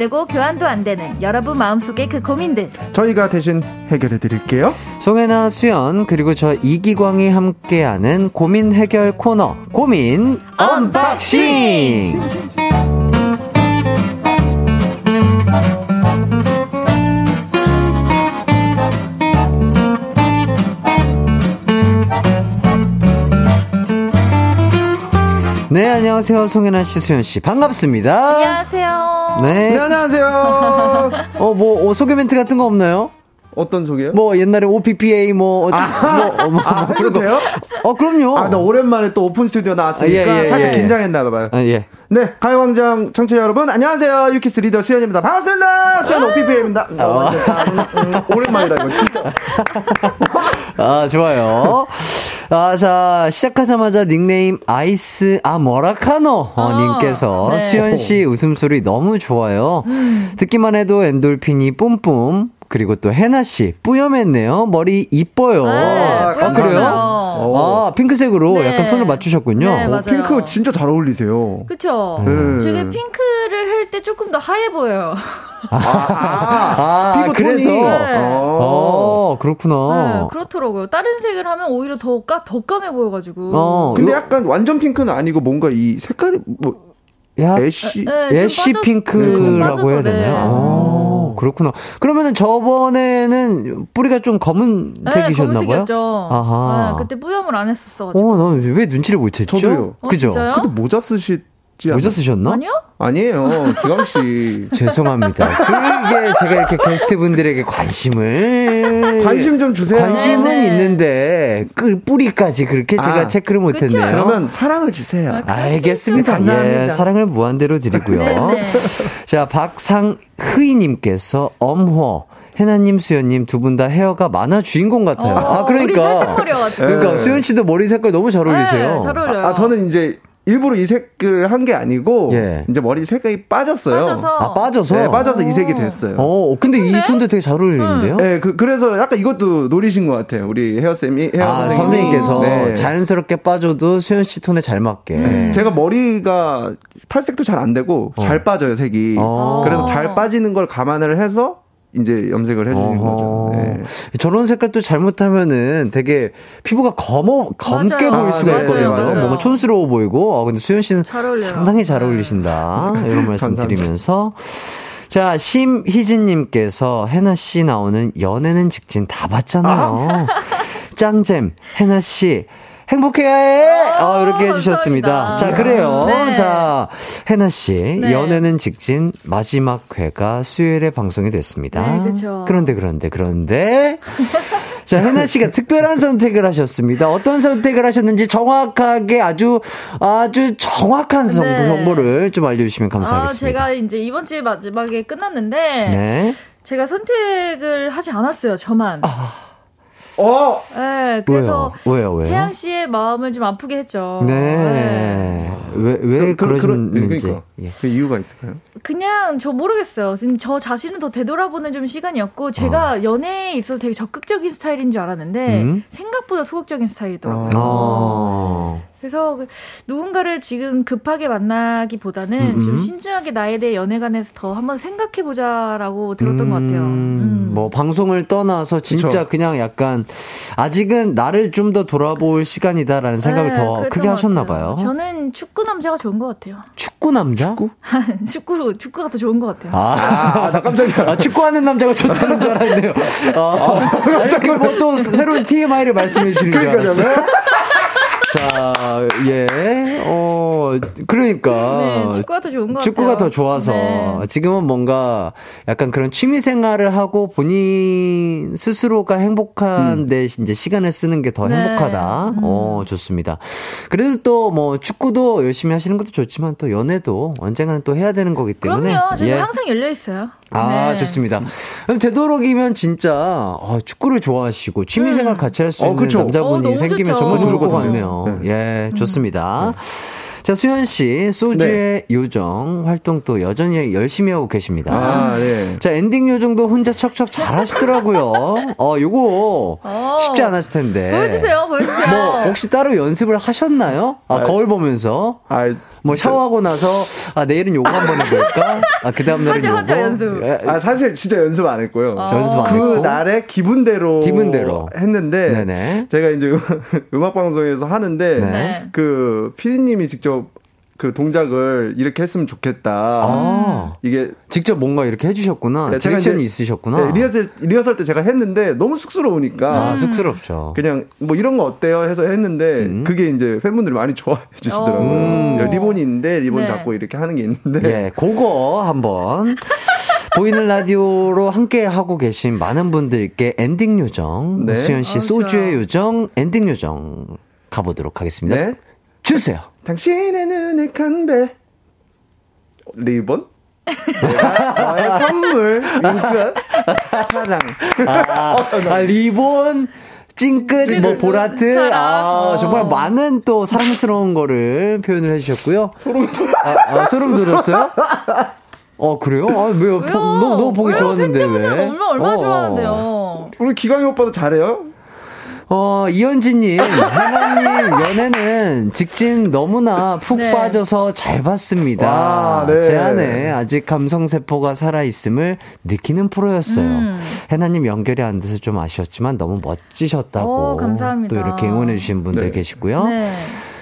되고 교환도 안 되는 여러분 마음속의 그 고민들. 저희가 대신 해결해 드릴게요. 송해나 수현 그리고 저 이기광이 함께하는 고민 해결 코너. 고민 언박싱! 네 안녕하세요. 송해나 씨 수현 씨. 반갑습니다. 안녕하세요 네 네, 안녕하세요. 어 뭐 어, 소개 멘트 같은 거 없나요? 어떤 소개요? 뭐 옛날에 오빠 뭐, 어, 뭐, 어, 뭐, 아, 뭐 해도 돼요? 어 그럼요. 아, 나 오랜만에 또 오픈 스튜디오 나왔으니까 아, 예, 예, 살짝 예. 긴장했나 봐요. 아, 예. 네, 가요광장 청취자 여러분, 안녕하세요. 유키스 리더 수현입니다. 반갑습니다. 수현 오빠입니다. 어, 음, 오랜만이다, 이거 진짜. 아, 좋아요. 아, 자, 시작하자마자 닉네임 아이스, 아, 뭐라카노, 어, 아, 님께서 네. 수현 씨 웃음소리 너무 좋아요. 음. 듣기만 해도 엔돌핀이 뿜뿜. 그리고 또 해나 씨, 뿌염했네요. 머리 이뻐요. 네, 아, 뿌염 그래요? 아, 핑크색으로 네. 약간 톤을 맞추셨군요. 네, 어, 맞아요. 핑크 진짜 잘 어울리세요. 그쵸 네. 저게 핑크를 할 때 조금 더 하얘 보여요 아, 아, 아, 피부 그래서? 톤이. 네. 어. 어, 그렇구나. 네, 그렇더라고요 다른 색을 하면 오히려 더, 까, 더 까매 보여가지고 어, 근데 이거- 약간 완전 핑크는 아니고 뭔가 이 색깔이 뭐 야, 애쉬 네, 좀 애쉬 빠져- 네, 좀 핑크라고 빠져서, 해야 네. 되나요? 아, 그렇구나. 그러면은 저번에는 뿌리가 좀 검은색이셨나 네, 봐요? 검은색이었죠. 아하. 네, 그때 뿌염을 안 했었어 가지고. 어, 나왜 눈치를 못 챘죠? 저도요. 어, 그죠? 진짜요? 근데 모자 쓰시 지 않나요? 모자 쓰셨나? 아니요? 아니에요. 기광 씨. 죄송합니다. 그게 제가 이렇게 게스트분들에게 관심을 관심 좀 주세요. 관심은 네. 있는데 그 뿌리까지 그렇게 제가 아, 체크를 그쵸? 못했네요. 그러면 사랑을 주세요. 아, 알겠습니다. 감사합니다. 예, 사랑을 무한대로 드리고요. 네, 네. 자, 박상흐이님께서 엄호. 해나님, 수연님 두 분 다 헤어가 만화 주인공 같아요. 아, 우리 그러니까. 탈색머리여가지고. 그러니까 네. 수연 씨도 머리 색깔 너무 잘 어울리세요. 네, 잘 어울려요. 아, 저는 이제 일부러 이 색을 한 게 아니고 예. 이제 머리 색깔이 빠졌어요. 빠져서. 아, 빠져서? 네, 빠져서 이 색이 오. 됐어요. 어, 근데 이 톤도 되게 잘 어울리는데요? 네, 그, 그래서 약간 이것도 노리신 것 같아요. 우리 헤어 쌤이, 헤어 아, 선생님이. 선생님께서 네. 자연스럽게 빠져도 수연 씨 톤에 잘 맞게. 제가 머리가 탈색도 잘 안 되고 잘 빠져요, 색이. 어. 그래서 잘 빠지는 걸 감안을 해서 이제 염색을 해주신 어허. 거죠. 네. 저런 색깔도 잘못하면은 되게 피부가 검어, 검게 맞아요. 보일 수가 아, 네, 있거든요. 맞아요. 뭔가 촌스러워 보이고. 아, 근데 수현 씨는 잘. 상당히 잘 네. 어울리신다. 이런 말씀 감사합니다. 드리면서. 자, 심희진님께서 해나 씨 나오는 연애는 직진 다 봤잖아요. 짱잼, 해나 씨. 행복해야 해! 어, 이렇게 해주셨습니다. 감사합니다. 자, 그래요. 네. 자, 해나 씨. 네. 연애는 직진 마지막 회가 수요일에 방송이 됐습니다. 네, 그쵸. 그런데, 그런데, 그런데. 자, 혜나 씨가 특별한 선택을 하셨습니다. 어떤 선택을 하셨는지 정확하게 아주, 아주 정확한 정- 네. 정보를 좀 알려주시면 아, 감사하겠습니다. 제가 이제 이번 주에 마지막에 끝났는데, 네. 제가 선택을 하지 않았어요, 저만. 어! 네, 그래서 왜요? 왜요? 왜요? 혜양 씨의 마음을 좀 아프게 했죠. 네. 왜, 왜 그- 그- 그러셨는지. 그러니까. 예. 그 이유가 있을까요? 그냥 저 모르겠어요. 지금 저 자신을 더 되돌아보는 좀 시간이었고 제가 연애에 있어서 되게 적극적인 스타일인 줄 알았는데 음? 생각보다 소극적인 스타일이더라고요. 어. 그래서 그 누군가를 지금 급하게 만나기보다는 음. 좀 신중하게 나에 대해 연애관에서 더 한번 생각해 보자라고 들었던 것 같아요. 음. 뭐 방송을 떠나서 진짜 그쵸. 그냥 약간 아직은 나를 좀 더 돌아볼 시간이다라는 생각을 네, 더 크게 것 하셨나. 봐요. 저는 축구 남자가 좋은 것 같아요. 축구 남자? 축구? 축구 축구가 더 좋은 것 같아요. 아, 아, 나 깜짝이야. 아, 축구하는 남자가 좋다는 줄 알았네요. 아, 갑자기 뭐또 새로운 TMI를 말씀해 주시는. 알았어요. 자, 예. 어, 그러니까. 네, 축구가 더 좋은 것 축구가 같아요. 더 좋아서 네. 지금은 뭔가 약간 그런 취미 생활을 하고 본인 스스로가 행복한데 이제 시간을 쓰는 게더 네. 행복하다. 어, 좋습니다. 그래도 또 뭐 축구도 열심히 하시는 것도 좋지만 또 연애도 언젠가는 또 해야 되는 거기 때문에 그럼요. 저희 예. 항상 열려 있어요. 아, 네. 좋습니다. 그럼 되도록이면 진짜 어, 축구를 좋아하시고 취미생활 같이 할수 어, 있는 그쵸. 남자분이 어, 생기면 좋죠. 정말 좋을 것 같네요. 좋거든요. 예, 좋습니다. 자, 수현 씨, 소주의 요정 활동 또 여전히 열심히 하고 계십니다. 아, 네. 자, 엔딩 요정도 혼자 척척 잘 하시더라고요. 어, 요거 어. 쉽지 않았을 텐데. 보여주세요, 보여주세요. 뭐, 혹시 따로 연습을 하셨나요? 아, 아, 거울 보면서. 아, 뭐 진짜. 샤워하고 나서 아 내일은 요거 한번 해볼까? 아 그 다음 날은 하죠, 요거. 하죠, 연습. 예, 아, 사실 진짜 연습 안 했고요. 아. 연습 안 그 했고. 날의 기분대로, 기분대로. 했는데 네네. 제가 이제 음악 방송에서 하는데 네. 그 피디님이 직접 그 동작을 이렇게 했으면 좋겠다. 아 이게 직접 뭔가 이렇게 해주셨구나. 네, 제가 direction이 있으셨구나. 네, 리허설 리허설 때 제가 했는데 너무 쑥스러우니까 아 쑥스럽죠. 그냥 뭐 이런 거 어때요 해서 했는데 음. 그게 이제 팬분들이 많이 좋아해 주시더라고요. 음. 네, 리본이 있는데 리본 네. 잡고 이렇게 하는 게 있는데 예, 그거 한번 보이는 라디오로 함께 하고 계신 많은 분들께 엔딩 요정 네. 수현 씨 아, 소주의. 요정 엔딩 요정 가보도록 하겠습니다. 네. 주세요. 당신의 눈에 간배 리본 너의 선물 윙크 사랑 아, 아, 리본 찡끝, 뭐, 보라트. 아, 어. 정말 많은 또 사랑스러운 거를 표현을 해주셨고요. 소름, 아, 아, 소름 돋았어요? 어, 그래요? 아, 왜요? 왜요? 너무, 너무 보기 왜요? 좋았는데, 왜? 얼마나, 얼마나 어. 좋아하는데요. 우리 기광이 오빠도 잘해요? 어, 이현진님, 하나님 연애는 직진 너무나 푹 네. 빠져서 잘 봤습니다. 와, 네. 제 안에 아직 감성세포가 살아있음을 느끼는 프로였어요. 음. 해나님 연결이 안 돼서 좀 아쉬웠지만 너무 멋지셨다고. 오, 감사합니다. 또 이렇게 응원해주신 분들 네. 계시고요. 네.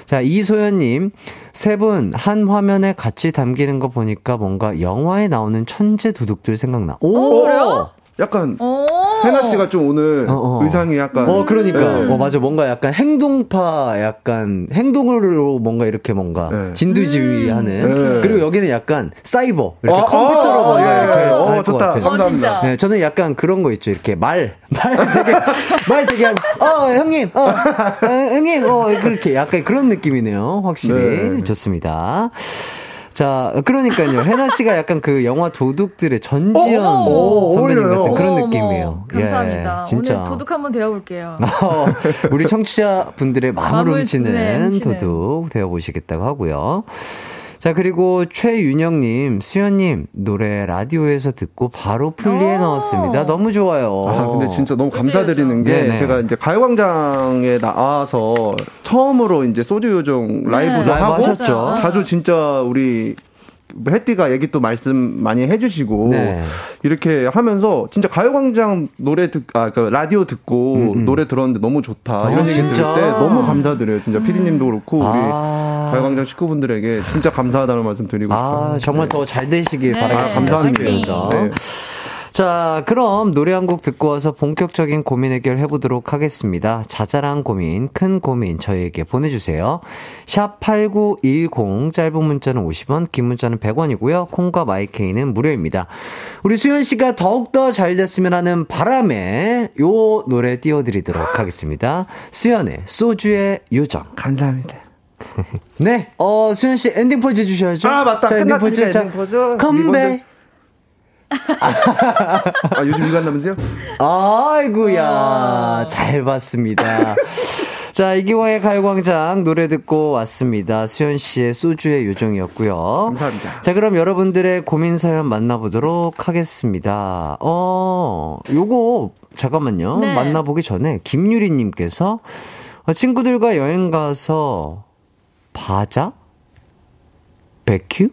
자, 이소연님, 세 분 한 화면에 같이 담기는 거 보니까 뭔가 영화에 나오는 천재 도둑들 생각나. 오, 어, 그래요? 약간 오. 해나 씨가 좀 오늘 어, 어. 의상이 약간 어, 그러니까. 네. 어, 맞아. 뭔가 약간 행동파, 약간 행동으로 뭔가 이렇게 뭔가 네. 진두지휘 하는. 네. 그리고 여기는 약간 사이버. 이렇게 어, 컴퓨터로 어, 뭔가 예, 이렇게 예. 어, 할것 좋다. 같은. 어, 감사합니다. 네, 저는 약간 그런 거 있죠. 이렇게 말, 말 되게, 말 되게 어, 형님, 어, 어, 형님, 어, 그렇게 약간 그런 느낌이네요. 확실히. 네. 좋습니다. 자, 그러니까요. 해나 씨가 약간 그 영화 도둑들의 전지현 오, 선배님 어울려요. 같은 그런 어머, 느낌이에요. 감사합니다. 예, 진짜. 오늘 도둑 한번 데려볼게요. 어, 우리 청취자 분들의 마음을 마음을, 훔치는 네, 훔치는. 도둑 되어보시겠다고 하고요. 자, 그리고 최윤영님, 수현님, 노래 라디오에서 듣고 바로 플리에 오. 넣었습니다. 너무 좋아요. 아, 근데 진짜 너무 감사드리는 게 네네. 제가 이제 가요광장에 나와서 처음으로 이제 소주 요정 라이브도 라이브 하고 하셨죠. 자주 진짜 우리 해띠가 얘기 또 말씀 많이 해주시고 네. 이렇게 하면서 진짜 가요광장 노래 듣, 아, 그 라디오 듣고 노래 들었는데 너무 좋다 아, 이런 얘기 들을 진짜? 때 너무 감사드려요. 진짜 피디님도 그렇고 우리 아. 가요광장 식구분들에게 진짜 감사하다는 말씀 드리고 싶어요. 아, 정말 더 잘 되시길 네. 바라겠습니다. 아, 감사합니다. 자, 그럼 노래 한 곡 듣고 와서 본격적인 고민 해결 해보도록 하겠습니다. 자잘한 고민, 큰 고민 저희에게 보내주세요. 샵 8910, 짧은 문자는 50원, 긴 문자는 100원이고요. 콩과 마이케이는 무료입니다. 우리 수현 씨가 더욱더 잘 됐으면 하는 바람에 요 노래 띄워드리도록 하겠습니다. 수현의 소주의 요정. 감사합니다. 네, 어, 수현 씨 엔딩 포즈 해주셔야죠. 아, 맞다. 자, 엔딩 포즈. 자, 엔딩 포즈. 컴백. 아, 요즘 이거 한다면서요? 아이고야, 잘 봤습니다. 자, 이기광의 가요광장 노래 듣고 왔습니다. 수현 씨의 소주의 요정이었고요. 감사합니다. 자, 그럼 여러분들의 고민 사연 만나보도록 하겠습니다. 어, 요거, 잠깐만요. 네. 만나보기 전에 김유리 님께서 어, 친구들과 여행 가서 바자? 베큐?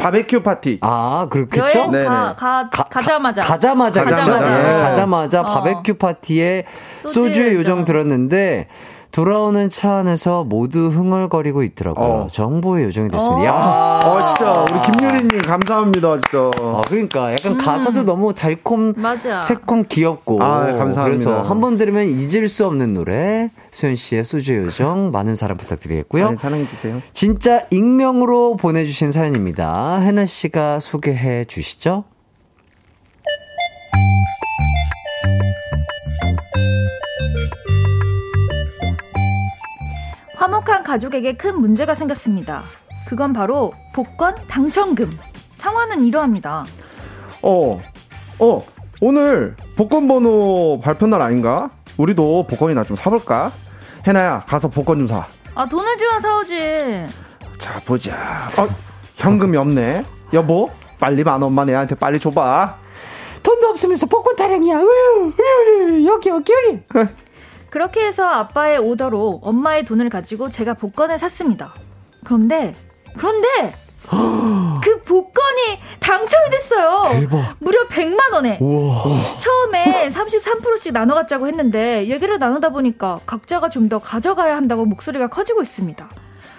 바베큐 파티. 아, 그렇겠죠? 여행 네네. 가, 가, 가- 가자마자. 가자마자, 가자마자. 가자마자, 네. 가자마자 어. 바베큐 파티에 소주의 요정. 들었는데 돌아오는 차 안에서 모두 흥얼거리고 있더라고요. 어. 정보의 요정이 됐습니다. 어. 야. 어, 진짜. 우리 김유리님, 감사합니다, 진짜. 아, 그러니까 약간 가사도 너무 달콤, 맞아. 새콤 귀엽고. 아, 감사합니다. 그래서 한 번 들으면 잊을 수 없는 노래 수현 씨의 소주의 요정 많은 사랑 부탁드리겠고요. 많이 사랑해 주세요. 진짜 익명으로 보내주신 사연입니다. 해나 씨가 소개해 주시죠. 화목한 가족에게 큰 문제가 생겼습니다. 그건 바로 복권 당첨금. 상황은 이러합니다. 어, 어, 오늘 복권 번호 발표 날 아닌가? 우리도 복권이나 좀 사볼까? 해나야, 가서 복권 좀 사. 아, 돈을 줘야 사오지. 자, 보자. 어, 현금이 없네. 여보, 빨리 만 원만 애한테 빨리 줘봐. 돈도 없으면서 복권 타령이야. 으유, 으유, 여기, 여기, 여기. 그렇게 해서 아빠의 오더로 엄마의 돈을 가지고 제가 복권을 샀습니다. 그런데, 그런데, 그 복권이 당첨이 됐어요. 대박. 무려 100만 원에. 우와. 처음에 33%씩 나눠 갖자고 했는데 얘기를 나누다 보니까 각자가 좀 더 가져가야 한다고 목소리가 커지고 있습니다.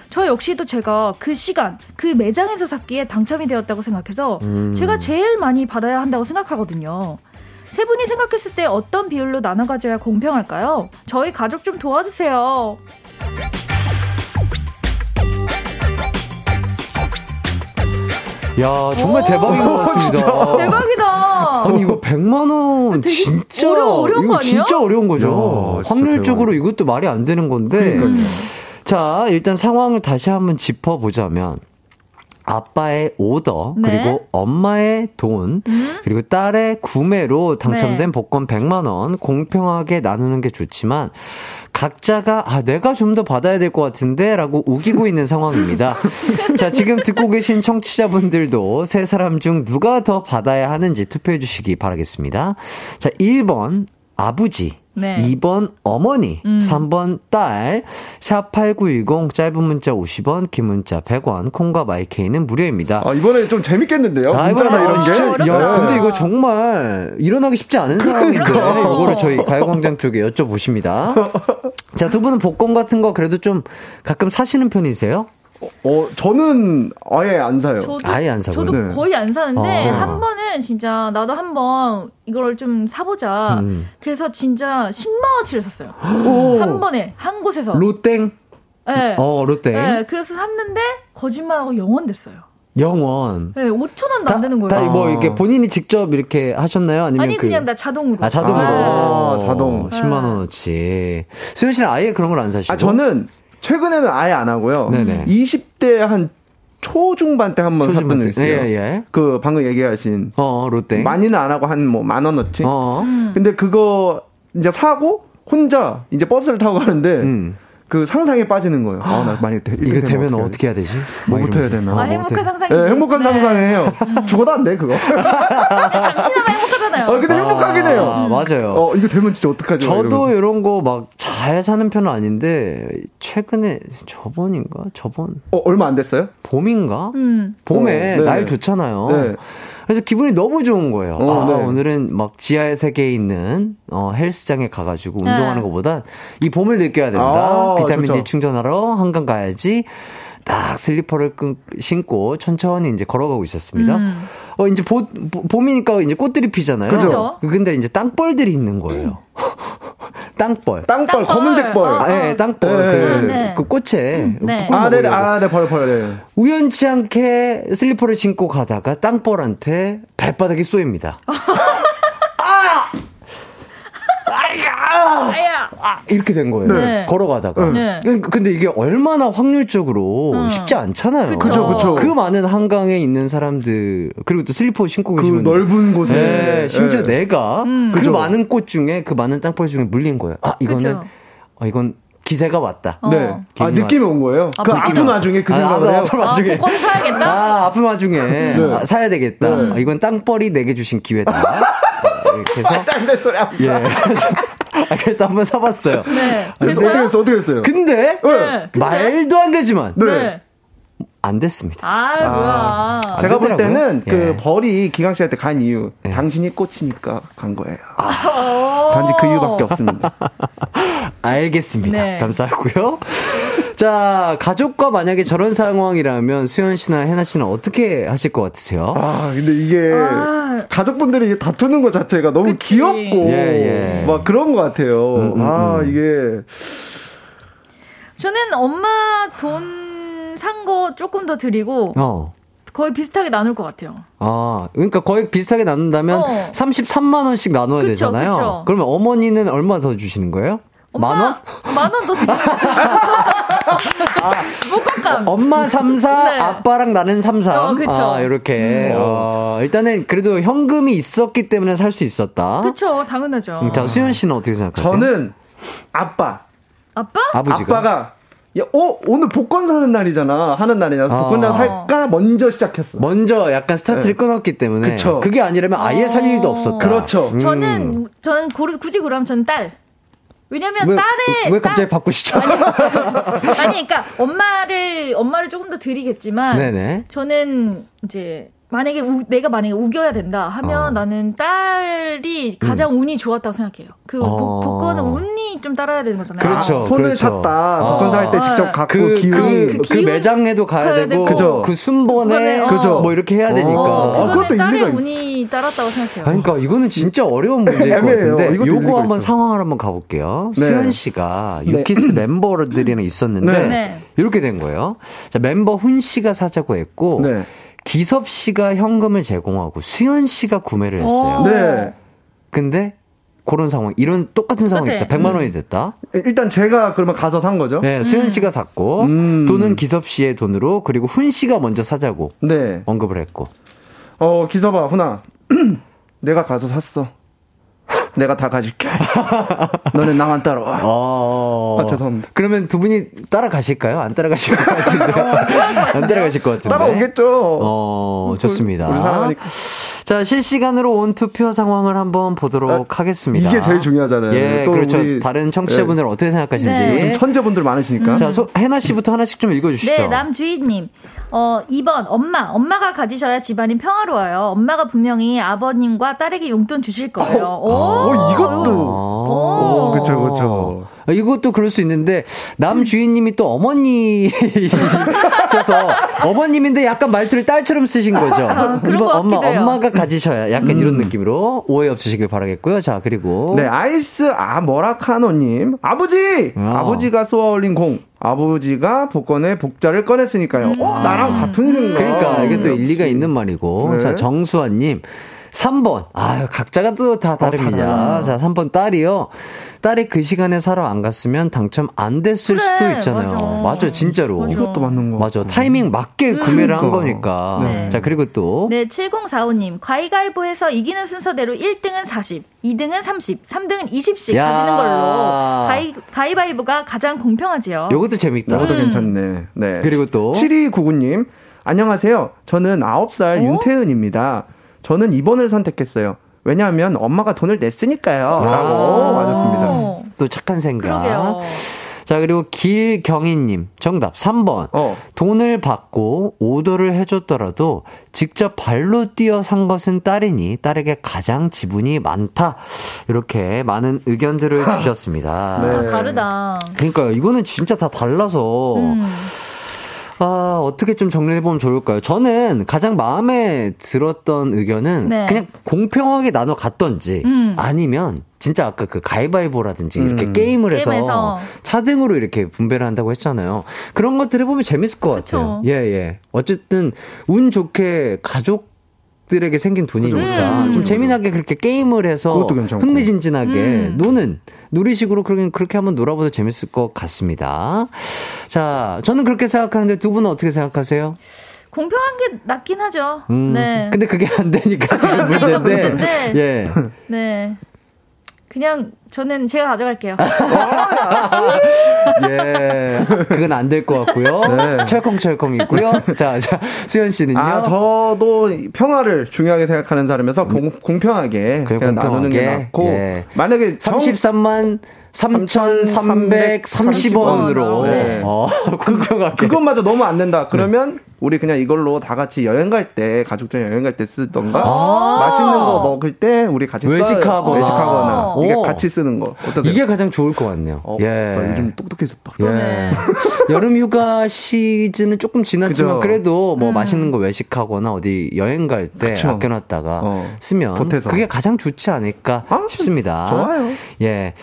저 역시도 제가 그 시간, 그 매장에서 샀기에 당첨이 되었다고 생각해서 음. 제가 제일 많이 받아야 한다고 생각하거든요. 세 분이 생각했을 때 어떤 비율로 나눠 가져야 공평할까요? 저희 가족 좀 도와주세요. 야, 정말 오. 대박인 것 같습니다. 대박이다. 아니 이거 100만 원 되게 진짜 어려- 어려운 이거? 진짜 어려운 거죠. 야, 확률적으로. 이것도 말이 안 되는 건데. 음. 자, 일단 상황을 다시 한번 짚어 보자면 아빠의 오더 네. 그리고 엄마의 돈 음? 그리고 딸의 구매로 당첨된 네. 복권 100만 원 공평하게 나누는 게 좋지만 각자가 아 내가 좀 더 받아야 될 것 같은데라고 우기고 있는 상황입니다. 자 지금 듣고 계신 청취자분들도 세 사람 중 누가 더 받아야 하는지 투표해 주시기 바라겠습니다. 자 1번 아버지 네. 2번 어머니, 음. 3번 딸, 샵8910 짧은 문자 50원, 긴 문자 100원, 콩과 마이케이는 무료입니다. 아, 이번에 좀 재밌겠는데요? 아, 문자나 이번에 이런 게. 야, 근데 이거 정말 일어나기 쉽지 않은 상황인데 이거를 저희 가요광장 쪽에 여쭤보십니다. 자, 두 분은 복권 같은 거 그래도 좀 가끔 사시는 편이세요? 어, 저는 아예 안 사요. 저도, 아예 안 사고요? 저도 네. 거의 안 사는데 아. 한 번은 진짜 나도 한 번 이걸 좀 사보자. 음. 그래서 진짜 10만 원치를 샀어요. 오. 한 번에 한 곳에서. 로땡? 네. 어, 로땡. 네, 그래서 샀는데 거짓말하고 영원 됐어요. 영원. 네, 5천 원도 안 되는 거예요. 다, 뭐 아. 이렇게 본인이 직접 이렇게 하셨나요? 아니면 아니 그 그냥 나 자동으로. 아, 자동으로. 아, 자동. 10만 원어치. 수현 씨는 아예 그런 걸 안 사시고? 아, 저는 최근에는 아예 안 하고요. 네네. 20대 한 초중반 때 한번 샀던 적 있어요. 예, 예. 그 방금 얘기하신 어, 롯데. 많이는 안 하고 한 뭐 만 원어치. 어. 음. 근데 그거 이제 사고 혼자 이제 버스를 타고 가는데 음. 그 상상에 빠지는 거예요. 아, 나 만약에 되- 이거 되면 어떻게 어떻게 해야 되지? 뭐부터 해야. 되나? 아, 어, 행복한 뭐부터 상상이지. 네, 행복한 상상을 해요. 죽어도 안 돼, 그거. 잠시나마 행복하잖아요. 어, 근데 행복하긴 해요. 아, 맞아요. 어, 이거 되면 진짜 어떡하지? 막 저도. 이런 거 막 잘 사는 편은 아닌데 최근에 저번인가 저번 어, 얼마 안 됐어요? 봄인가 음. 봄에 어, 네네. 날 좋잖아요. 네. 그래서 기분이 너무 좋은 거예요. 어, 아, 네. 오늘은 막 지하의 세계에 있는 어, 헬스장에 가가지고 네. 운동하는 것보다 이 봄을 느껴야 된다. 아, 비타민 좋죠. D 충전하러 한강 가야지. 딱 슬리퍼를 끈, 신고 천천히 이제 걸어가고 있었습니다. 음. 어, 이제 보, 보- 봄이니까 이제 꽃들이 피잖아요. 그죠. 근데 이제 땅벌들이 있는 거예요. 땅벌. 땅벌, 땅벌. 검은색 벌. 어, 아, 예, 땅벌. 네. 그, 네. 그 꽃에. 네. 꿀 아, 네네. 먹으려고. 아, 네, 버려, 버려, 네. 우연치 않게 슬리퍼를 신고 가다가 땅벌한테 발바닥이 쏘입니다. 아야. 아, 이렇게 된 거예요. 네. 걸어가다가. 네. 그- 근데 이게 얼마나 확률적으로 음. 쉽지 않잖아요. 그쵸, 그쵸. 그 많은 한강에 있는 사람들, 그리고 또 슬리퍼 신고 그 계시면. 넓은 곳에. 네, 심지어 네. 내가 음. 그 그죠. 많은 꽃 중에 그 많은 땅벌 중에 물린 거예요. 아, 이거는, 그쵸. 어, 이건 기세가 왔다. 어. 네. 아, 느낌이 온 거예요. 그 느낌이 아픈 와. 와중에 그 아, 생각을 아, 해요. 아픈 아, 와중에. 복권 사야겠다. 아, 아픈 와중에 아, 사야 되겠다. 네. 아, 이건 땅벌이 내게 주신 기회다. 아, 이렇게 해서 딴데 소리 하고. 예. 아, 그래서 한번 사봤어요. 네. 어떻게 됐어요? 했어? 어떻게 했어요? 근데, 네. 근데? 말도 안 되지만, 네. 안 됐습니다. 아, 뭐야. 제가 볼. 때는 그 예. 벌이 기강 씨한테 간 이유 예. 당신이 꽂히니까 간 거예요. 어. 단지 그 이유밖에 없습니다. 알겠습니다. 네. 감사하고요. 자, 가족과 만약에 저런 상황이라면 수현 씨나 해나 씨는 어떻게 하실 것 같으세요? 아 근데 이게 아. 가족분들이 이게 다투는 것 자체가 너무 그치. 귀엽고 예, 예. 막 그런 것 같아요. 음, 음, 아 음. 이게 저는 엄마 돈 산 거 조금 더 드리고 어. 거의 비슷하게 나눌 것 같아요. 아, 그러니까 거의 비슷하게 나눈다면 어. 33만 원씩 나눠야 그쵸, 되잖아요. 그쵸. 그러면 어머니는 얼마 더 주시는 거예요? 만 원? 만 원 더 드리고. 목감감. 엄마 3, 4, 네. 아빠랑 나는 3, 3. 어, 그쵸. 아, 이렇게. 어, 일단은 그래도 현금이 있었기 때문에 살 수 있었다. 그쵸, 당연하죠. 음, 자, 수현 씨는 어떻게 생각하세요? 저는 아빠 아빠? 아버지가 아빠가 야, 어 오늘 복권 사는 날이잖아 하는 날이라서 아. 복권이나 살까 먼저 시작했어. 먼저 약간 스타트를 네. 끊었기 때문에 그쵸. 그게 아니라면 아예 살 일도 어. 없었다. 그렇죠. 음. 저는, 저는 고르, 굳이 그러면 저는 딸. 왜냐면 왜, 딸의. 왜 갑자기 딸- 바꾸시죠? 아니, 그러니까 엄마를, 엄마를 조금 더 드리겠지만. 네네. 저는 이제 만약에 우- 내가 만약에 우겨야 된다 하면 어. 나는 딸이 가장 운이 좋았다고 생각해요. 그 어. 복, 복권은 운이 좀 따라야 되는 거잖아요. 그렇죠. 아, 손을 그렇죠. 탔다. 어. 복권 살때 직접 어. 갖고 그, 기운. 그, 그 그 기운 매장에도 가야 가야 되고, 되고. 그죠. 그 순번에, 어. 그죠. 뭐 이렇게 해야 되니까. 어, 그거는 그것도 딸의 운이 따랐다고 생각해요. 아니, 그러니까 이거는 진짜 어려운 문제일 것. 같은데 요거 한번 있어. 상황을 한번 가볼게요. 네. 수현 씨가 네. 유키스 멤버들이랑 있었는데 네. 네. 이렇게 된 거예요. 자 멤버 훈 씨가 사자고 했고 네. 기섭 씨가 현금을 제공하고 수현 씨가 구매를 했어요. 어. 네. 근데 그런 상황, 이런 똑같은 상황이. 있다. 100만 음. 원이 됐다. 일단 제가 그러면 가서 산 거죠. 네, 수현 씨가 샀고 음. 돈은 기섭 씨의 돈으로 그리고 훈 씨가 먼저 사자고 네. 언급을 했고. 어 기서봐 훈아. 내가 가서 샀어. 내가 다 가질게. 너는 나만 따라와. 어. 아, 죄송합니다. 그러면 두 분이 따라가실까요? 안 따라가실 것 같은데. 안 따라가실 것 같은데. 따라오겠죠. 어, 좋습니다. 우리 사랑하니까. 자, 실시간으로 온 투표 상황을 한번 보도록 하겠습니다. 이게 제일 중요하잖아요. 예, 또 그렇죠. 우리- 다른 청취자분들은 어떻게 생각하시는지. 네. 좀 천재분들 많으시니까. 자, 소, 해나 씨부터 하나씩 좀 읽어주시죠. 네, 남주희님. 어, 2번, 엄마. 엄마가 가지셔야 집안이 평화로워요. 엄마가 분명히 아버님과 딸에게 용돈 주실 거예요. 오, 어, 이것도. 오. 오, 그쵸, 그쵸. 아, 이것도 그럴 수 있는데 남 주인님이 또 어머니셔서 어머님인데 약간 말투를 딸처럼 쓰신 거죠. 아, 그런 엄마 해요. 엄마가 가지셔야 약간 이런 느낌으로 오해 없으시길 바라겠고요. 자 그리고 네, 아이스 아 모라카노님 아버지 어. 아버지가 쏘아올린 공 아버지가 복권의 복자를 꺼냈으니까요. 어 나랑 같은 생각. 그러니까 이게 또 일리가 있는 말이고 네. 자 정수환님 3번. 아유, 각자가 또 다 다릅니다. 달라요. 자, 3번 딸이요. 딸이 그 시간에 사러 안 갔으면 당첨 안 됐을 그래, 수도 있잖아요. 맞아. 맞아, 진짜로. 맞아. 이것도 맞는 거. 맞아. 타이밍 맞게 구매를 한 그러니까. 거니까. 네. 자, 그리고 또. 네, 7045님. 가위가위보에서 이기는 순서대로 1등은 40, 2등은 30, 3등은 20씩 야. 가지는 걸로. 가위, 가위바위보가 가장 공평하지요. 요것도 재밌다. 이것도 음. 괜찮네. 네. 그리고 또. 7299님 안녕하세요. 저는 9살 어? 윤태은입니다. 저는 2번을 선택했어요. 왜냐하면 엄마가 돈을 냈으니까요. 라고 오. 맞았습니다. 또 착한 생각. 그러게요. 자, 그리고 길경희님. 정답 3번. 어. 돈을 받고 오더를 해줬더라도 직접 발로 뛰어 산 것은 딸이니 딸에게 가장 지분이 많다. 이렇게 많은 의견들을 주셨습니다. 네. 아, 다르다. 그러니까 이거는 진짜 다 달라서 음. 아 어떻게 좀 정리해 보면 좋을까요? 저는 가장 마음에 들었던 의견은 네. 그냥 공평하게 나눠 갔던지 음. 아니면 진짜 아까 그 가위바위보라든지 이렇게 음. 게임을 해서 게임에서. 차등으로 이렇게 분배를 한다고 했잖아요. 그런 것들을 보면 재밌을 것 같아요. 그쵸. 예 예. 어쨌든 운 좋게 가족 들에게 생긴 돈이니까 음. 좀 재미나게 그렇게 게임을 해서. 흥미진진하게 음. 노는 놀이식으로 그렇게 그렇게 한번 놀아봐도 재밌을 것 같습니다. 자, 저는 그렇게 생각하는데 두 분은 어떻게 생각하세요? 공평한 게 낫긴 하죠. 음, 네. 근데 그게 안 되니까 지금 문제인데. 문제인데. 예. 네. 그냥 저는 제가 가져갈게요. 예. 그건 안 될 것 같고요. 네. 철컹철컹이고요. 자, 자, 수현 씨는요? 아, 저도 평화를 중요하게 생각하는 사람이어서 공, 공평하게 그래, 그냥 나누는 게 공평하게. 낫고 예. 만약에 정- 33만 3,330원으로 네. 어, 공평하게. 그것마저 너무 안 된다. 네. 그러면 우리 그냥 이걸로 다 같이 여행 갈 때 가족들 여행 갈 때 쓰던가 아. 맛있는 거 먹을 때 우리 같이 써요. 외식하거나. 외식하거나 이게 오. 같이 쓰는 거 어떠세요? 이게 가장 좋을 것 같네요. 어, 예. 나 요즘 똑똑해졌다. 예. 여름 휴가 시즌은 조금 지났지만 그죠. 그래도 음. 뭐 맛있는 거 외식하거나 어디 여행 갈때 그쵸. 아껴놨다가 어, 쓰면 보태서. 그게 가장 좋지 않을까 아, 싶습니다. 좋아요. 예.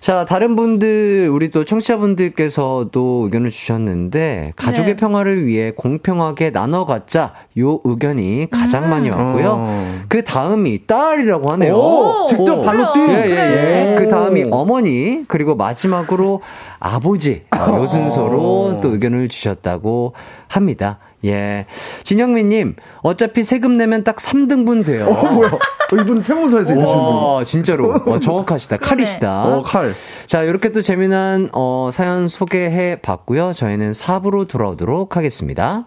자, 다른 분들, 우리 또 청취자분들께서도 의견을 주셨는데, 가족의 네. 평화를 위해 공평 하게 나눠 갖자, 요 의견이 가장 음. 많이 왔고요. 어. 그 다음이 딸이라고 하네요. 오, 직접 발로 뛰. 예, 예, 예. 오. 그 다음이 어머니, 그리고 마지막으로 아버지, 아, 요 순서로 또 의견을 주셨다고 합니다. 예. 진영민님, 어차피 세금 내면 딱 3등분 돼요. 어, 뭐야? 어, 이분 세무서에서 일하시는 분이. 와, 진짜로. 어, 정확하시다. 칼이시다. 어, 칼. 자, 이렇게 또 재미난, 어, 사연 소개해 봤고요. 저희는 4부로 돌아오도록 하겠습니다.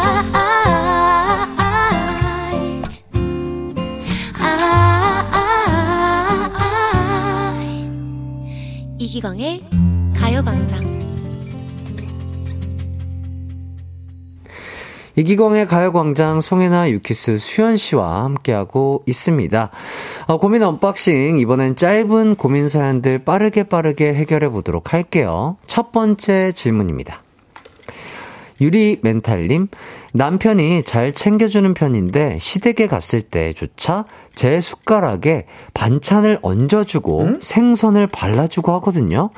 이기광의 가요광장 이기광의 가요광장 송해나 유키스 수현 씨와 함께하고 있습니다. 어, 고민 언박싱 이번엔 짧은 고민 사연들 빠르게 빠르게 해결해 보도록 할게요. 첫 번째 질문입니다. 유리 멘탈님, 남편이 잘 챙겨주는 편인데 시댁에 갔을 때조차 제 숟가락에 반찬을 얹어주고 생선을 발라주고 하거든요.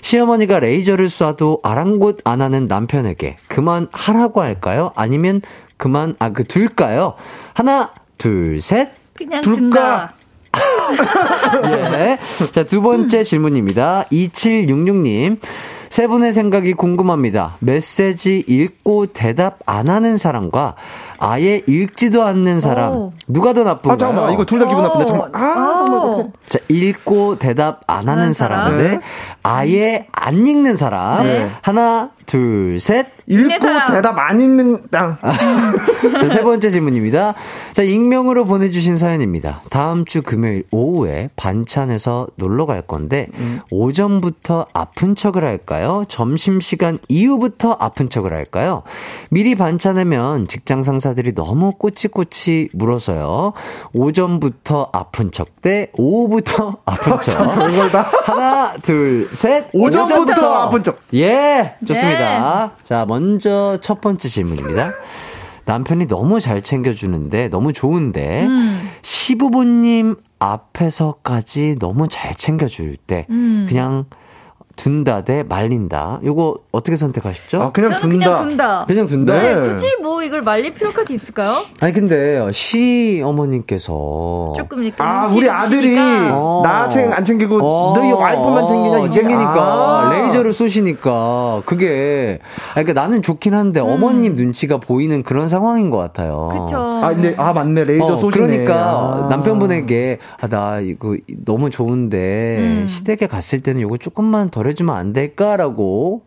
시어머니가 레이저를 쏴도 아랑곳 안 하는 남편에게 그만 하라고 할까요? 아니면 그만, 아, 그, 둘까요? 하나, 둘, 셋. 그냥 둘까? 예. 자, 두 번째 질문입니다. 2766님. 세 분의 생각이 궁금합니다. 메시지 읽고 대답 안 하는 사람과 아예 읽지도 않는 사람. 오. 누가 더 나쁜가요? 아, 잠깐만. 이거 둘 다 기분 나쁜데. 오. 잠깐만. 아, 정말 오. 그렇게. 자, 읽고 대답 안 하는 사람. 사람. 대 아예 안 읽는 사람. 네. 하나, 둘, 셋. 읽고. 대답 안 읽는 땅. 자, 세 번째 질문입니다. 자, 익명으로 보내주신 사연입니다. 다음 주 금요일 오후에 반찬에서 놀러 갈 건데, 오전부터 아픈 척을 할까요? 점심시간 이후부터 아픈 척을 할까요? 미리 반찬하면 직장 상사들이 너무 꼬치꼬치 물어서요. 오전부터 아픈 척 대 오후부터 아픈 척. 그걸 다. 하나, 둘, 셋. 오전부터 아픈 척. 예, 좋습니다. 자, 먼저 첫 번째 질문입니다. 남편이 너무 잘 챙겨주는데, 너무 좋은데, 음. 시부모님 앞에서까지 너무 잘 챙겨줄 때, 음. 그냥 둔다 대 말린다. 요거 어떻게 선택하시죠? 아, 그냥 저는 둔다. 그냥 둔다. 그냥 둔다? 네, 네. 굳이 뭐 이걸 말릴 필요까지 있을까요? 아니, 근데, 시 어머님께서. 조금 이렇게 아, 우리 아들이 주시니까. 어. 나 챙, 안 챙기고 어, 너희 와이프만 챙기냐, 이게. 챙기니까 아. 레이저를 쏘시니까 그게 아니, 그러니까 나는 좋긴 한데 어머님 눈치가 보이는 그런 상황인 것 같아요. 음. 그쵸. 아, 근데, 아, 맞네. 레이저 어, 쏘시네. 그러니까 아. 남편분에게 아, 나 이거 너무 좋은데 음. 시댁에 갔을 때는 이거 조금만 덜 해주면 안 될까라고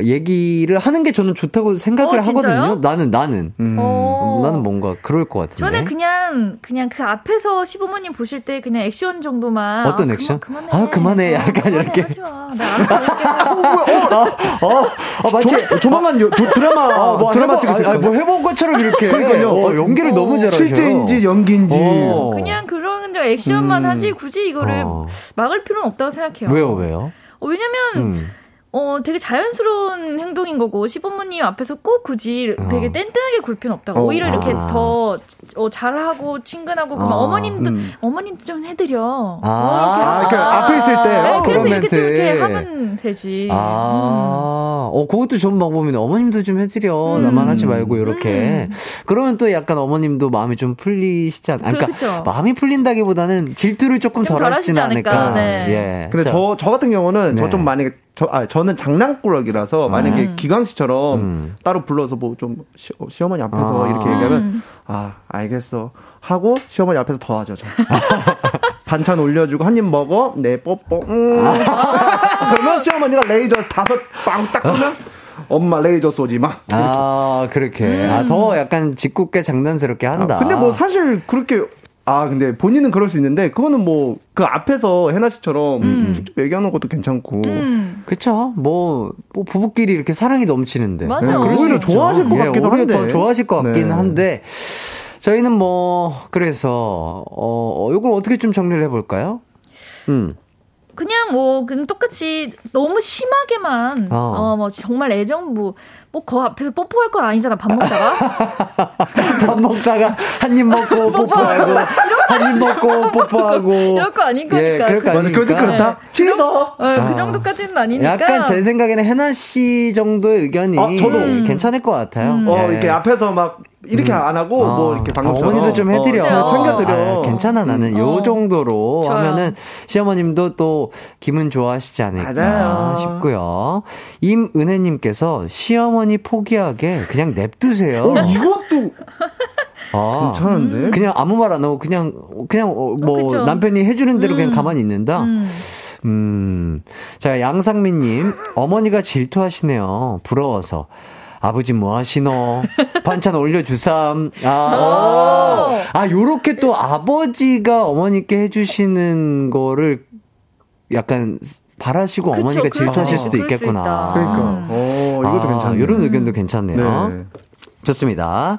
얘기를 하는 게 저는 좋다고 생각을 어? 하거든요. 나는 나는 음. 어. 나는 뭔가 그럴 것 같은데. 저는 그냥 그냥 그 앞에서 시부모님 보실 때 그냥 액션 정도만 어떤 아, 액션? 그만, 아, 그만해. 약간 그만해, 이렇게. 하지 마. 나 알아서 할게. 어, 어, 마치 조, 조만간 요, 도, 드라마, 아, 뭐 드라마 찍으실 아, 거예요. 뭐 해본 것처럼 이렇게. 그러니까요. 어, 연기를 어, 너무 잘하셔. 실제인지 연기인지. 어. 그냥 그런 저 액션만 음. 하지 굳이 이거를 어. 막을 필요는 없다고 생각해요. 왜요, 왜요? 어, 왜냐면 음. 어 되게 자연스러운 행동인 거고 시부모님 앞에서 꼭 굳이 어. 되게 뗀뗀하게 굴 필요는 없다고 어. 오히려 이렇게 아. 더 어, 잘하고 친근하고 그러면 아, 어머님도 음. 어머님도 좀 해드려. 아, 뭐 이렇게 아. 그 앞에 있을 때. 네, 어, 그래서 이렇게 좀. 이렇게 하면 되지. 음. 아, 어, 어, 그것도 좋은 방법이네. 어머님도 좀 해드려. 나만 하지 말고, 이렇게. 그러면 또 약간 어머님도 마음이 좀 풀리시지 않, 그러니까 그렇죠. 마음이 풀린다기보다는 질투를 조금 좀덜 하시지 않을까. 않을까. 네. 예. 근데 자, 저, 저 같은 경우는 네. 저좀 만약에 저, 아, 저는 장난꾸러기라서 만약에 음. 기광 씨처럼 음. 따로 불러서 뭐 좀 시어머니 앞에서 아. 이렇게 얘기하면 아, 알겠어. 하고 시어머니 앞에서 더 하죠, 저. 반찬 올려주고 한 입 먹어. 네, 뽀뽀. 음. 그러면 시어머니가 레이저 다섯 빵딱 쏘면 엄마 레이저 쏘지 마. 아, 그렇게. 아, 더 약간 짓궂게 장난스럽게 한다. 아, 근데 뭐 사실 그렇게 아 근데 본인은 그럴 수 있는데 그거는 뭐 그 앞에서 해나 씨처럼 직접 얘기하는 것도 괜찮고 음. 그쵸. 뭐, 뭐 부부끼리 이렇게 사랑이 넘치는데. 맞아요. 네, 오히려 있죠. 좋아하실 것 예, 같기도 오히려 한데. 더 좋아하실 것 같기는 네. 한데. 저희는 뭐, 그래서, 어, 이걸 어떻게 좀 정리를 해볼까요? 음. 그냥 뭐 그냥 똑같이 너무 심하게만 어. 어뭐 정말 애정 부 뭐 그 앞에서 뽀뽀할 건 아니잖아 밥 먹다가 밥 먹다가 한 입 먹고 뽀뽀하고, 한 입 먹고 뽀뽀하고. 이럴 거 아닌 예, 거니까. 그럴 거 그- 그것도. 그렇다 취소 어, 그 정도까지는 아니니까 약간 제 생각에는 해나 씨 정도의 의견이 어, 저도. 괜찮을 것 같아요. 어 예. 이렇게 앞에서 막 이렇게 안 하고 어, 뭐 이렇게 아, 방금처럼 어머니도 좀 해드려. 어, 챙겨드려 아, 괜찮아 나는 요 어. 정도로 좋아요. 하면은 시어머님도 또 기분 좋아하시지 않을까 맞아요. 싶고요. 임은혜님께서 시어머니 포기하게 그냥 냅두세요. 어 이것도 아, 괜찮은데 그냥 아무 말 안 하고 그냥 그냥 어, 뭐 그쵸. 남편이 해주는 대로 그냥 음. 가만히 있는다. 음. 음. 자, 양상민님, 어머니가 질투하시네요. 부러워서. 아버지 뭐 하시노? 반찬 올려주삼. 아, 어. 아, 요렇게 또 아버지가 어머니께 해주시는 거를 약간 바라시고 그쵸, 어머니가 질투하실 수 수도 있- 있겠구나. 그러니까 음. 어 이것도 아, 괜찮네 요런 의견도 괜찮네요. 네. 좋습니다.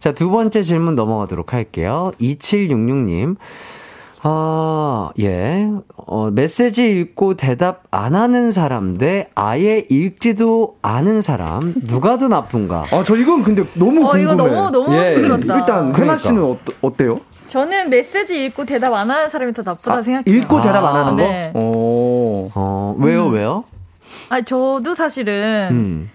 자, 두 번째 질문 넘어가도록 할게요. 2766님. 아, 예. 어, 메시지 읽고 대답 안 하는 사람 대 아예 읽지도 않은 사람. 누가 더 나쁜가? 아, 저 이건 근데 너무 어 궁금해. 이거 너무 너무 예. 힘들었다. 일단 그러니까. 해나 씨는 어, 어때요? 저는 메시지 읽고 대답 안 하는 사람이 더 나쁘다 생각해요. 읽고 대답 안 하는 거? 네. 오. 어, 왜요, 왜요? 아 저도 사실은 음.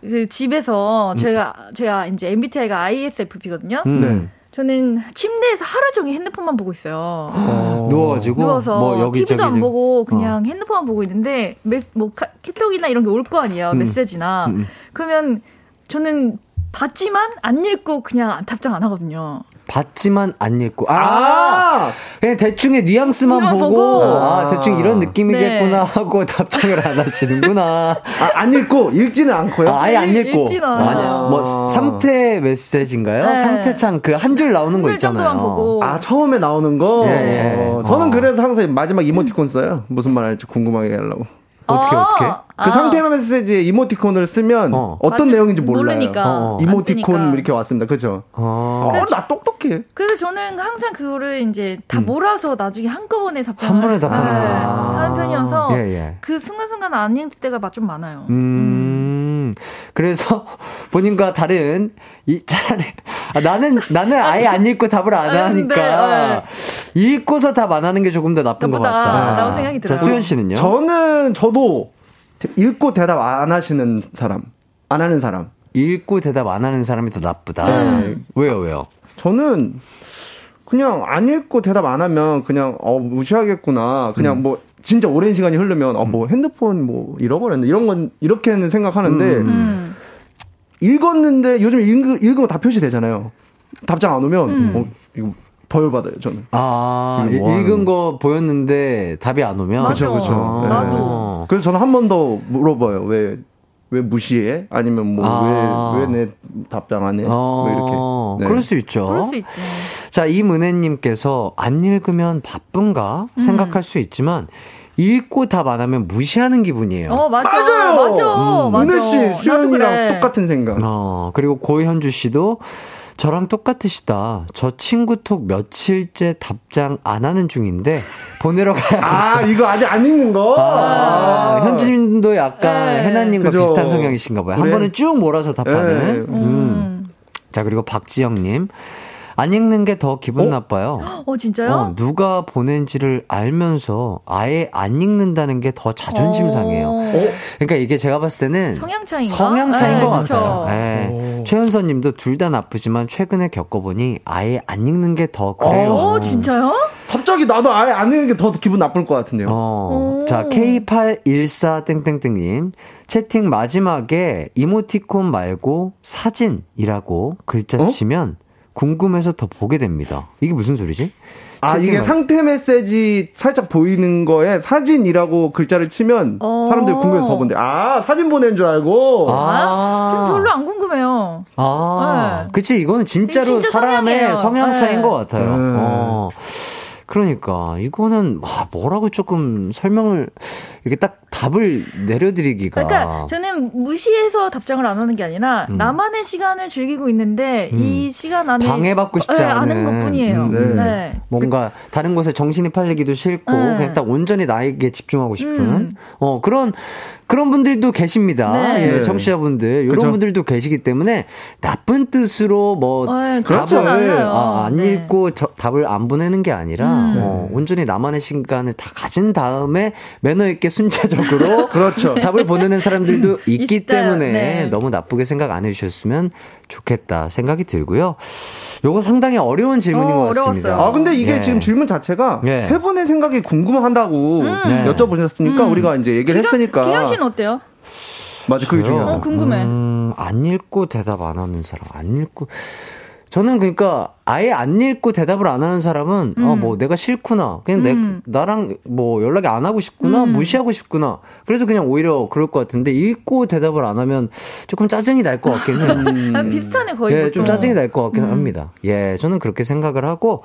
그 집에서 제가 제가 이제 MBTI가 ISFP거든요. 음. 네. 저는 침대에서 하루 종일 핸드폰만 보고 있어요. 어. 누워가지고. 누워서 뭐 여기저기. TV도 안 좀- 보고 그냥 핸드폰만 보고 있는데 메, 뭐 카, 카톡이나 이런 게 올 거 아니에요. 음. 메시지나. 음. 그러면 저는 봤지만 안 읽고 그냥 답장 안 하거든요. 봤지만 안 읽고. 아! 아! 그냥 대충의 뉘앙스만 그냥 보고, 보고. 아, 대충 이런 느낌이겠구나 네. 하고 답장을 안 하시는구나. 아, 안 읽고 읽지는 않고요. 아, 아예 안 읽- 읽고. 읽지는 않아요. 아니, 뭐 상태 메시지인가요? 네. 상태창 그 한 줄 나오는 거한줄 정도만 있잖아요. 보고. 아, 처음에 나오는 거? 예, 예. 어, 저는 어. 그래서 항상 마지막 이모티콘 써요. 무슨 말 할지 궁금하게 하려고. 어떻게, 어떻게? 그 아. 상태 메시지에 이모티콘을 쓰면 어. 어. 떤 맞아. 내용인지 몰라요. 모르니까. 어. 안 이모티콘. 이렇게 왔습니다. 그죠? 어. 어, 나 똑똑해. 그래서 저는 항상 그거를 이제 다 몰아서 나중에 한꺼번에 답장을 한 번에 네, 답하는구나. 하는 편이어서 예, 예. 그 순간순간 안 읽을 때가 막좀 많아요. 음, 그래서 본인과 다른, 이, 차라리, 아, 나는, 나는 아예 안 읽고 답을 안 아, 하니까, 읽고서 답 안 하는 게 조금 더 나쁜 것 같다. 나쁘다라고 생각이 자, 들어요. 수현 씨는요? 저는 저도 읽고 대답 안 하시는 사람, 안 하는 사람. 읽고 대답 안 하는 사람이 더 나쁘다. 음. 왜요, 왜요? 저는 그냥 안 읽고 대답 안 하면 그냥 어 무시하겠구나. 그냥 뭐 진짜 오랜 시간이 흐르면 어뭐 핸드폰 뭐 잃어버렸네 이런 건 이렇게는 생각하는데 음. 음. 읽었는데 요즘 읽, 읽으면 다 표시되잖아요. 답장 안 오면 음. 어 이거 더 열받아요 저는. 아, 뭐 읽은 거 보였는데 답이 안 오면? 맞아. 그쵸, 그쵸. 네. 나도. 그래서 저는 한 번 더 물어봐요. 왜, 왜 무시해? 아니면 뭐, 아. 왜, 왜내 답장 안 해? 어, 뭐 이렇게. 네. 그럴 수 있죠. 그럴 수 있지. 자, 이문혜님께서 안 읽으면 바쁜가 음. 생각할 수 있지만 읽고 답 안 하면 무시하는 기분이에요. 어 맞아. 맞아요! 맞아. 음. 맞아. 은혜 씨, 나도 수연이랑 그래. 똑같은 생각. 어, 그리고 고현주 씨도 저랑 똑같으시다. 저 친구 톡 며칠째 답장 안 하는 중인데 보내러 가야 아, 이거 아직 안 읽는 거? 아, 현진님도 약간 네. 해나님과 그죠. 비슷한 성향이신가 봐요. 한 그래. 번은 쭉 몰아서 답하는. 네. 음. 자, 그리고 박지영님. 안 읽는 게 더 기분 나빠요. 어, 진짜요? 어, 누가 보낸지를 알면서 아예 안 읽는다는 게 더 자존심 상해요. 어. 그러니까 이게 제가 봤을 때는 성향 차이인가? 성향 차이인 네, 것. 같아요. 네. 최현선 님도 둘 다 나쁘지만 최근에 겪어보니 아예 안 읽는 게 더 그래요. 어, 진짜요? 갑자기 나도 아예 안 읽는 게 더 기분 나쁠 것 같은데요. 어. 오. 자, K814땡땡땡님. 채팅 마지막에 이모티콘 말고 사진이라고 글자 어? 치면 궁금해서 더 보게 됩니다. 이게 무슨 소리지? 아, 이게 상태 메시지 살짝 보이는 거에 사진이라고 글자를 치면 어. 사람들이 궁금해서 더 본대. 아, 사진 보낸 줄 알고. 아, 좀 별로 안 궁금해요. 아, 네. 그치. 이거는 진짜로 진짜 사람의 성향이에요. 성향 차이인 네. 것 같아요. 음. 어. 그러니까, 이거는, 와, 뭐라고 조금 설명을, 이렇게 딱 답을 내려드리기가. 그러니까 저는 무시해서 답장을 안 하는 게 아니라 음. 나만의 시간을 즐기고 있는데 음. 이 시간 안에 방해받고 싶지 네, 않은. 것뿐이에요. 음, 네. 네. 뭔가 다른 곳에 정신이 팔리기도 싫고 네. 그냥 딱 온전히 나에게 집중하고 싶은 음. 어 그런 그런 분들도 계십니다. 네. 예, 네. 청취자분들 이런 그죠. 분들도 계시기 때문에 나쁜 뜻으로 뭐 네, 답을. 아, 안 네. 읽고 저- 답을 안 보내는 게 아니라 음. 어, 온전히 나만의 시간을 다 가진 다음에 매너 있게 순차적으로 그렇죠. 답을 보내는 사람들도 있기 있어요. 때문에 네. 너무 나쁘게 생각 안 해주셨으면 좋겠다 생각이 들고요. 요거 상당히 어려운 질문인 어, 것 같습니다. 어려웠어요. 아, 근데 이게 예. 지금 질문 자체가 예. 세 분의 생각이 궁금한다고 네. 여쭤보셨으니까 음. 우리가 이제 얘기를 했으니까. 기현 씨는 어때요? 맞아, 그게? 중요하다. 어, 궁금해. 음, 안 읽고 대답 안 하는 사람, 안 읽고. 저는 그러니까 아예 안 읽고 대답을 안 하는 사람은 아, 음. 뭐 내가 싫구나. 그냥 음. 내 나랑 뭐 연락이 안 하고 싶구나. 음. 무시하고 싶구나. 그래서 그냥 오히려 그럴 것 같은데 읽고 대답을 안 하면 조금 짜증이 날 것 같긴 해요. 아, 비슷하네 거의 예. 좀 짜증이 날 것 같긴 음. 합니다. 예, 저는 그렇게 생각을 하고,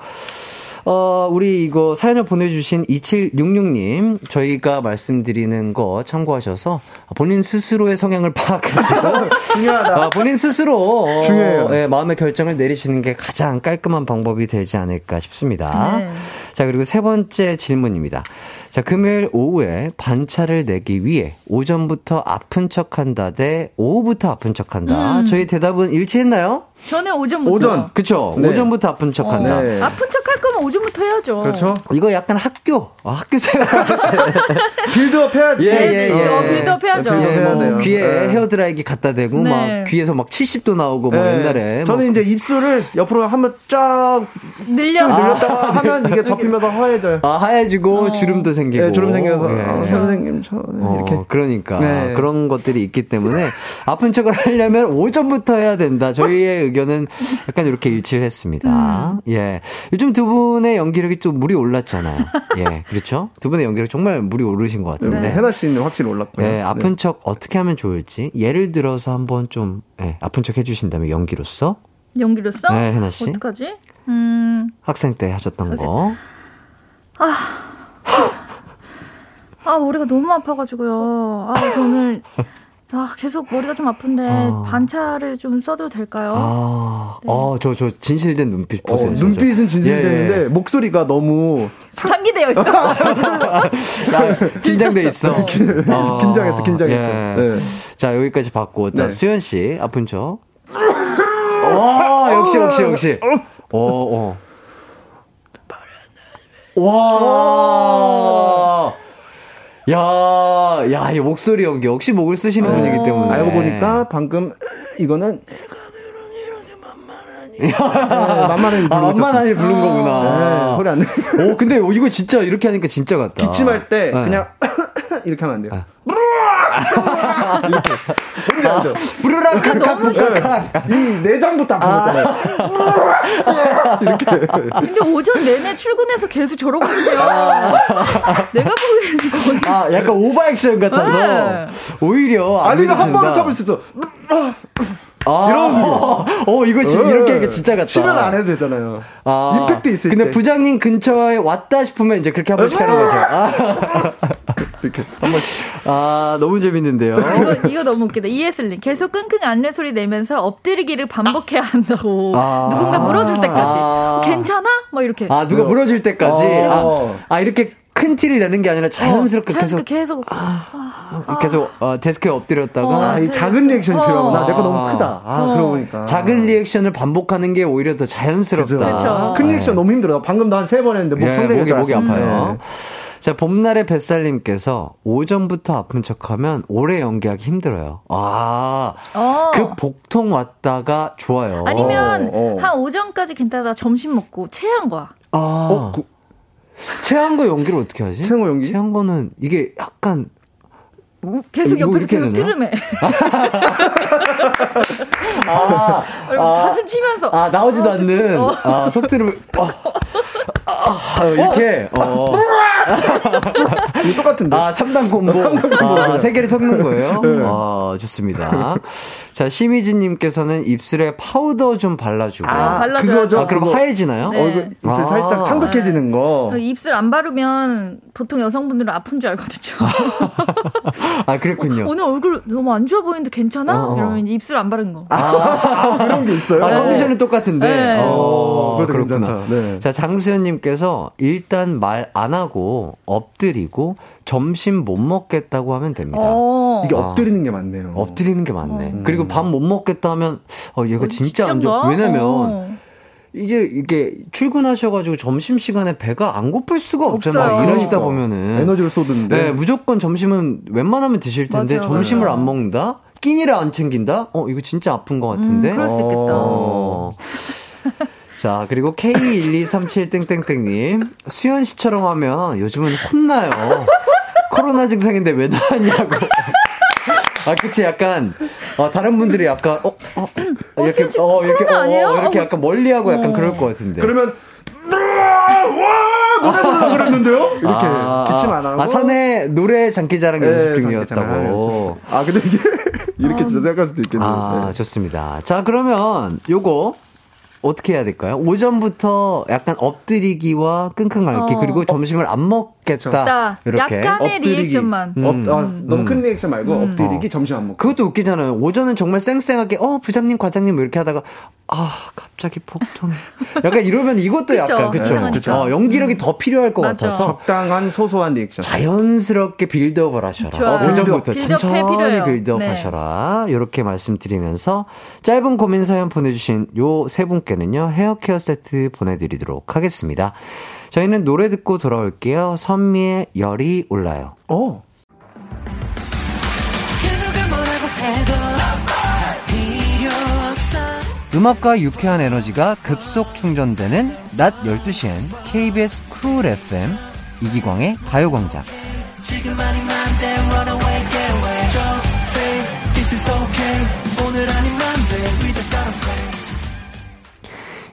어, 우리 이거 사연을 보내주신 2766님, 저희가 말씀드리는 거 참고하셔서 본인 스스로의 성향을 파악하시고, 중요하다. 아, 본인 스스로 어, 중요해요. 예, 마음의 결정을 내리시는 게 가장 깔끔한 방법이 되지 않을까 싶습니다. 네. 자, 그리고 세 번째 질문입니다. 자, 금요일 오후에 반차를 내기 위해 오전부터 아픈 척 한다 대 오후부터 아픈 척 한다. 음. 저희 대답은 일치했나요? 저는 오전부터. 오전. 그쵸. 네. 오전부터 아픈 척 한다. 어, 네. 아픈 척 할 거면 오전부터 해야죠. 그렇죠. 이거 약간 학교, 아, 학교 생활. build up 해야지. 예. 예, 예. 어, build up 해야죠. 예, 뭐 돼요. 귀에 네. 헤어드라이기 갖다 대고 네. 막 귀에서 막 70도 나오고 뭐 예. 옛날에 저는 뭐 이제 입술을 옆으로 한번 쫙 늘려. 쭉 늘렸다가 하면 이게 접히면서 하얘져요. 아, 하얘지고 주름도 생기고. 예, 주름 생겨서 예. 아, 선생님 저 어, 이렇게 그러니까 네. 그런 것들이 있기 때문에 아픈 척을 하려면 오전부터 해야 된다. 저희의 의견은 약간 이렇게 일치를 했습니다. 예, 요즘 두 분의 연기력이 좀 물이 올랐잖아요. 예, 그렇죠? 두 분의 연기력 정말 물이 오르신 것 네. 같은데. 해나 씨는 확실히 올랐고요. 예, 아픈 네. 척 어떻게 하면 좋을지 예를 들어서 한번 좀 예, 아픈 척 해주신다면 연기로서 연기로서? 네, 혜나 씨. 어떡하지? 음. 학생 때 하셨던 거. 아, 머리가 너무 아파가지고요. 아, 저는, 아, 계속 머리가 좀 아픈데, 아. 반차를 좀 써도 될까요? 아, 네. 어, 저, 저, 진실된 눈빛 어, 보세요. 저, 저. 눈빛은 진실되는데 예, 예. 목소리가 너무 상기되어 있어. 긴장돼 있어. 어, 긴장했어, 긴장했어. 예. 네. 자, 여기까지 받고. 나 네. 수현 씨, 아픈 척. 와, 역시, 역시, 역시. 어, 어. 와. 야, 야, 이 목소리 연기. 역시 목을 쓰시는 분이기 때문에. 알고 보니까 방금 이거는 네, 만만하게 아, 부르고 만만하게 부른 네, 거구나. 소리 안 내. 오, 근데 이거 진짜 이렇게 하니까 진짜 같다. 기침할 때 네. 그냥 이렇게 하면 안 돼요. 아. 부르락 너무 싫어. 이 내장부터 아프잖아요. 근데 오전 내내 출근해서 계속 저러고 있어요. 내가 거의. 아, 약간 오버액션 같아서 네. 오히려 안 아니면 한. 번은 참을 수 있어. 아, 이런 어, 어, 이거 지, 이렇게 하니까 진짜 같다. 치면 안 해도 되잖아요. 아, 임팩트 있을 근데 때. 부장님 근처에 왔다 싶으면 이제 그렇게 한 번씩 하는 거죠. 아, 이렇게 한 번씩. 아, 너무 재밌는데요. 이거, 이거 너무 웃기다. 이해슬님. 계속 끙끙 안내 소리 내면서 엎드리기를 반복해야 한다고. 아. 누군가 물어줄 때까지. 아. 괜찮아? 막 이렇게. 아, 누가 물어줄 때까지. 아, 어. 아, 이렇게 큰 티를 내는 게 아니라 자연스럽게 어, 계속 계속 계속 어, 데스크에 엎드렸다가 아, 이 작은 리액션이 어. 필요하구나. 내거 너무 아. 크다. 아, 어. 그러고 보니까. 작은 리액션을 반복하는 게 오히려 더 자연스럽다. 그쵸. 큰 리액션 너무 힘들어요. 방금 도 한 세 번 했는데 목 예, 성대가 목이 목이. 아파요. 네. 자, 봄날의 뱃살님께서 오전부터 아픈 척하면 오래 연기하기 힘들어요. 아, 어. 그 복통 왔다가 좋아요. 아니면 어, 어. 한 오전까지 괜찮다가 점심 먹고 체한 거야. 아, 어, 그, 체한 거 연기를 어떻게 하지? 체한 거 연기? 체한 거는 이게 약간 계속 뭐 옆에서 이렇게 계속? 트름해. 아, 그리고 가슴 치면서. 아 나오지도 어, 않는 어. 아 속들을 아, 아, 아, 이렇게 어. 이거 똑같은데. 아, 3단 콤보. 아, 세 개를 섞는 거예요? 네. 아, 좋습니다. 자, 심희진님께서는 입술에 파우더 좀 발라주고. 아, 발라줘야죠. 그거죠. 아, 그럼. 하얘지나요? 네. 얼굴 입술 아. 살짝 창백해지는 거. 입술 안 바르면 보통 여성분들은 아픈 줄 알거든요. 아, 그랬군요. 오늘 얼굴 너무 안 좋아 보이는데 괜찮아? 어. 이러면 이제 입술 안 바른 거. 아, 그런 게 있어요. 아, 컨디션은 똑같은데. 네. 어, 그것도 그렇구나. 괜찮다. 네. 자, 장수현님께서 일단 말 안 하고 엎드리고 점심 못 먹겠다고 하면 됩니다. 어. 이게 엎드리는 게 맞네요. 엎드리는 게 맞네. 음. 그리고 밥 못 먹겠다 하면, 어, 얘가 어, 진짜 안? 좋아. 왜냐면, 어. 이게, 이게, 출근하셔가지고 점심 시간에 배가 안 고플 수가 없잖아요. 없어요. 일하시다 그러니까. 보면은. 에너지를 쏟는데. 네, 무조건 점심은 웬만하면 드실 텐데, 맞아요, 점심을. 안 먹는다? 끼니를 안 챙긴다? 어, 이거 진짜 아픈 것 같은데? 음, 그럴 수 있겠다. 어. 자, 그리고 K12371땡땡땡님. 수현 씨처럼 하면 요즘은 혼나요. 코로나 증상인데 왜 나왔냐고. 아, 그치, 약간, 어, 다른 분들이 약간, 어, 어, 이렇게, 수현 씨 어, 이렇게, 코로나 아니에요? 어, 이렇게 어. 약간 멀리하고 약간 어. 그럴 것 같은데. 그러면 와 노래 부르라 그랬는데요? 이렇게 기침 안 하고. 아, 산에 노래 장기자랑 네, 연습 장기자랑 중이었다고. 연습. 아 근데 이게 이렇게 진짜 생각할 수도 있겠네요. 아, 네. 좋습니다. 자, 그러면 요거 어떻게 해야 될까요? 오전부터 약간 엎드리기와 끙끙 앓기 어. 그리고 점심을 안 먹 겠다. 나 이렇게. 약간의 엎드리기. 리액션만. 음. 엎, 아, 너무 음. 큰 리액션 말고 음. 엎드리기 점심 안 먹고. 그것도 웃기잖아요. 오전은 정말 쌩쌩하게 어 부장님 과장님 뭐 이렇게 하다가 아 갑자기 복통. 약간 이러면 이것도 그쵸, 약간 그쵸. 이상하니까. 그쵸. 어, 연기력이 더 필요할 것 맞아. 같아서 적당한 소소한 리액션. 자연스럽게 build-up을 하셔라. 좋아요. 오전부터 빌드업 천천히 필요해요. 빌드업 네. 하셔라. 이렇게 말씀드리면서 짧은 고민 사연 보내주신 요 세 분께는요 헤어 케어 세트 보내드리도록 하겠습니다. 저희는 노래 듣고 돌아올게요. 선미의 열이 올라요. 어. 음악과 유쾌한 에너지가 급속 충전되는 낮 12시엔 KBS 쿨 FM 이기광의 가요광장.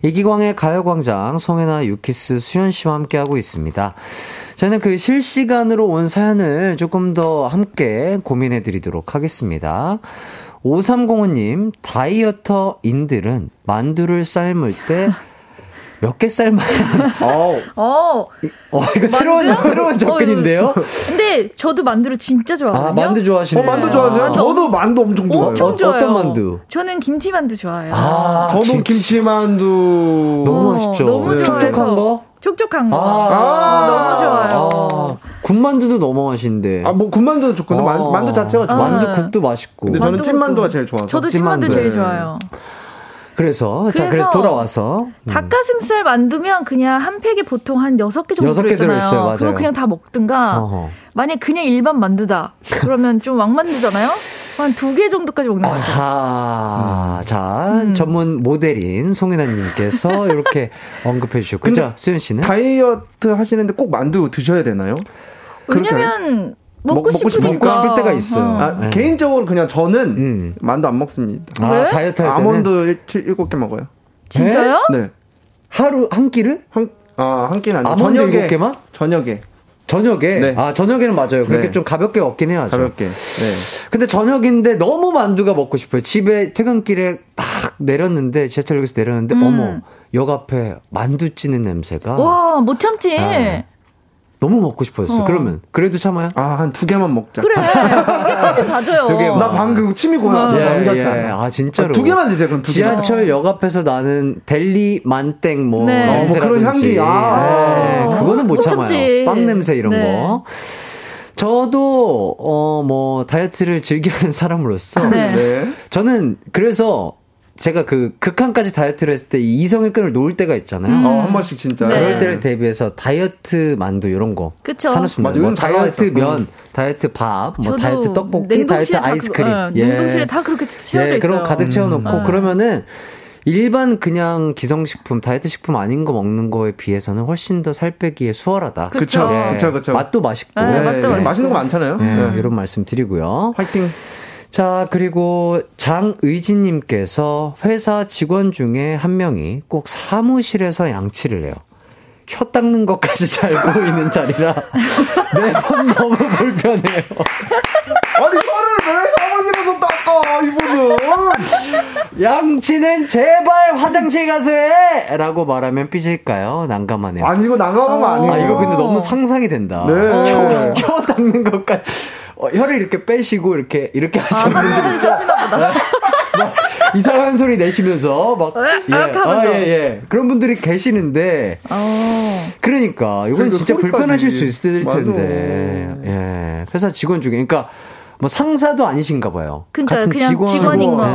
이기광의 가요광장 송혜나 유키스 수현 씨와 함께하고 있습니다. 저는 그 실시간으로 온 사연을 조금 더 함께 고민해 드리도록 하겠습니다. 5305님, 다이어터인들은 만두를 삶을 때 몇 개 삶아야 하나? 어. 어. 어, 이거 새로운, 만두요? 새로운 접근인데요? 어, 근데 저도 만두를 진짜 좋아하거든요. 아, 만두 좋아하시네. 어 만두 좋아하세요? 아, 저도 만두 엄청 좋아해요. 엄청 어, 좋아요. 어 떤 만두? 저는 김치 만두 좋아해요. 아, 저도 김치 만두 너무 어, 맛있죠. 너무 네. 좋아해서. 촉촉한 거? 촉촉한 거. 아, 너무 좋아요. 아, 군만두도 너무 맛있는데. 아, 뭐 군만두도 좋고 어. 만, 만두 자체가 좋아요. 만- 만두국도 맛있고. 근데 저는 찐만두가 제일 좋아서. 저도 찐만두. 찐만두 제일 네. 좋아요. 그래서, 자, 그래서 그래서 돌아와서. 음. 닭가슴살 만두면 그냥 한 팩에 보통 한 6개 정도 여섯 개 들어있잖아요. 들어있어요. 맞아요. 그거 그냥 다 먹든가. 어허. 만약 그냥 일반 만두다. 그러면 좀 왕만두잖아요? 한 두 개 정도까지 먹는 거죠. 아하. 자, 음. 전문 모델인 송혜나님께서 이렇게 언급해 주셨고. 근데 자, 수현 씨는? 다이어트 하시는데 꼭 만두 드셔야 되나요? 그렇게 왜냐면 먹- 먹고 싶으니까. 싶으니까. 먹고 싶을 때가 있어요. 어. 아, 네. 개인적으로 그냥 저는 음. 만두 안 먹습니다. 아, 왜? 다이어트 할 때는 아몬드 7, 7개 먹어요. 진짜요? 네. 하루 한 끼를? 한, 아, 한 끼는 아니고 아몬드 저녁에. 일곱 개만? 저녁에. 저녁에? 네. 아, 저녁에는 맞아요. 그렇게 네. 좀 가볍게 먹긴 해야죠. 가볍게. 네. 근데 저녁인데 너무 만두가 먹고 싶어요. 집에 퇴근길에 딱 내렸는데, 지하철역에서 내렸는데, 음. 어머, 역 앞에 만두 찌는 냄새가. 와, 못 참지. 네. 너무 먹고 싶어졌어요. 어. 그러면 그래도 참아요? 아, 한 두 개만 먹자. 그래. 두 개까지 봐줘요. 두 개. 나 방금 침이 고여. 예, 넘겼잖아. 예. 아 진짜로. 아, 두 개만 드세요, 그럼 두 개만. 지하철 역 앞에서 나는 델리 만땡 뭐 네. 어, 뭐. 그런 향기. 아. 네, 그거는 못 못 참아요. 참지. 빵 냄새 이런 네. 거. 저도 어 뭐 다이어트를 즐겨하는 사람으로서 네. 네. 저는 그래서 제가 그 극한까지 다이어트를 했을 때이 이성의 끈을 놓을 때가 있잖아요. 음. 어, 한 번씩 진짜. 네. 그럴 때를 대비해서 다이어트 만두 이런 거 그쵸. 사놓습니다. 맞아, 뭐 다이어트 있어. 면, 다이어트 밥, 뭐 다이어트 떡볶이, 다이어트 아이스크림. 그, 어, 냉동실에 다 그렇게 채워져 예, 있어요. 그런 거 가득 채워놓고 음. 그러면은 일반 그냥 기성식품, 다이어트 식품 아닌 거 먹는 거에 비해서는 훨씬 더 살 빼기에 수월하다. 그쵸. 예, 그쵸, 그쵸. 맛도 맛있고. 네, 맛도 맛있고. 맛있는 거 많잖아요. 예, 네. 이런 말씀 드리고요. 화이팅. 자, 그리고 장의진님께서 회사 직원 중에 한 명이 꼭 사무실에서 양치를 해요. 혀 닦는 것까지 잘 보이는 자리라 매번 너무 불편해요. 아니, 혀를 왜 사무실에서 닦아, 이분은. 양치는 제발 화장실 가서 해! 라고 말하면 삐질까요? 난감하네요. 아니, 이거 난감한 거 아니에요. 아, 이거 근데 너무 상상이 된다. 네. 혀, 혀 닦는 것까지. 어, 혀를 이렇게 빼시고, 이렇게, 이렇게 하시는 분들 있죠? 막 이상한 소리 내시면서, 막. 예, 하면서. 아, 예, 예. 그런 분들이 계시는데, 어. 그러니까, 이건 그리고 진짜 소리까지. 불편하실 수 있을 맞아. 텐데, 예. 회사 직원 중에, 그러니까, 뭐 상사도 아니신가 봐요. 그러니까 같은 그냥 직원. 직원인 거. 예.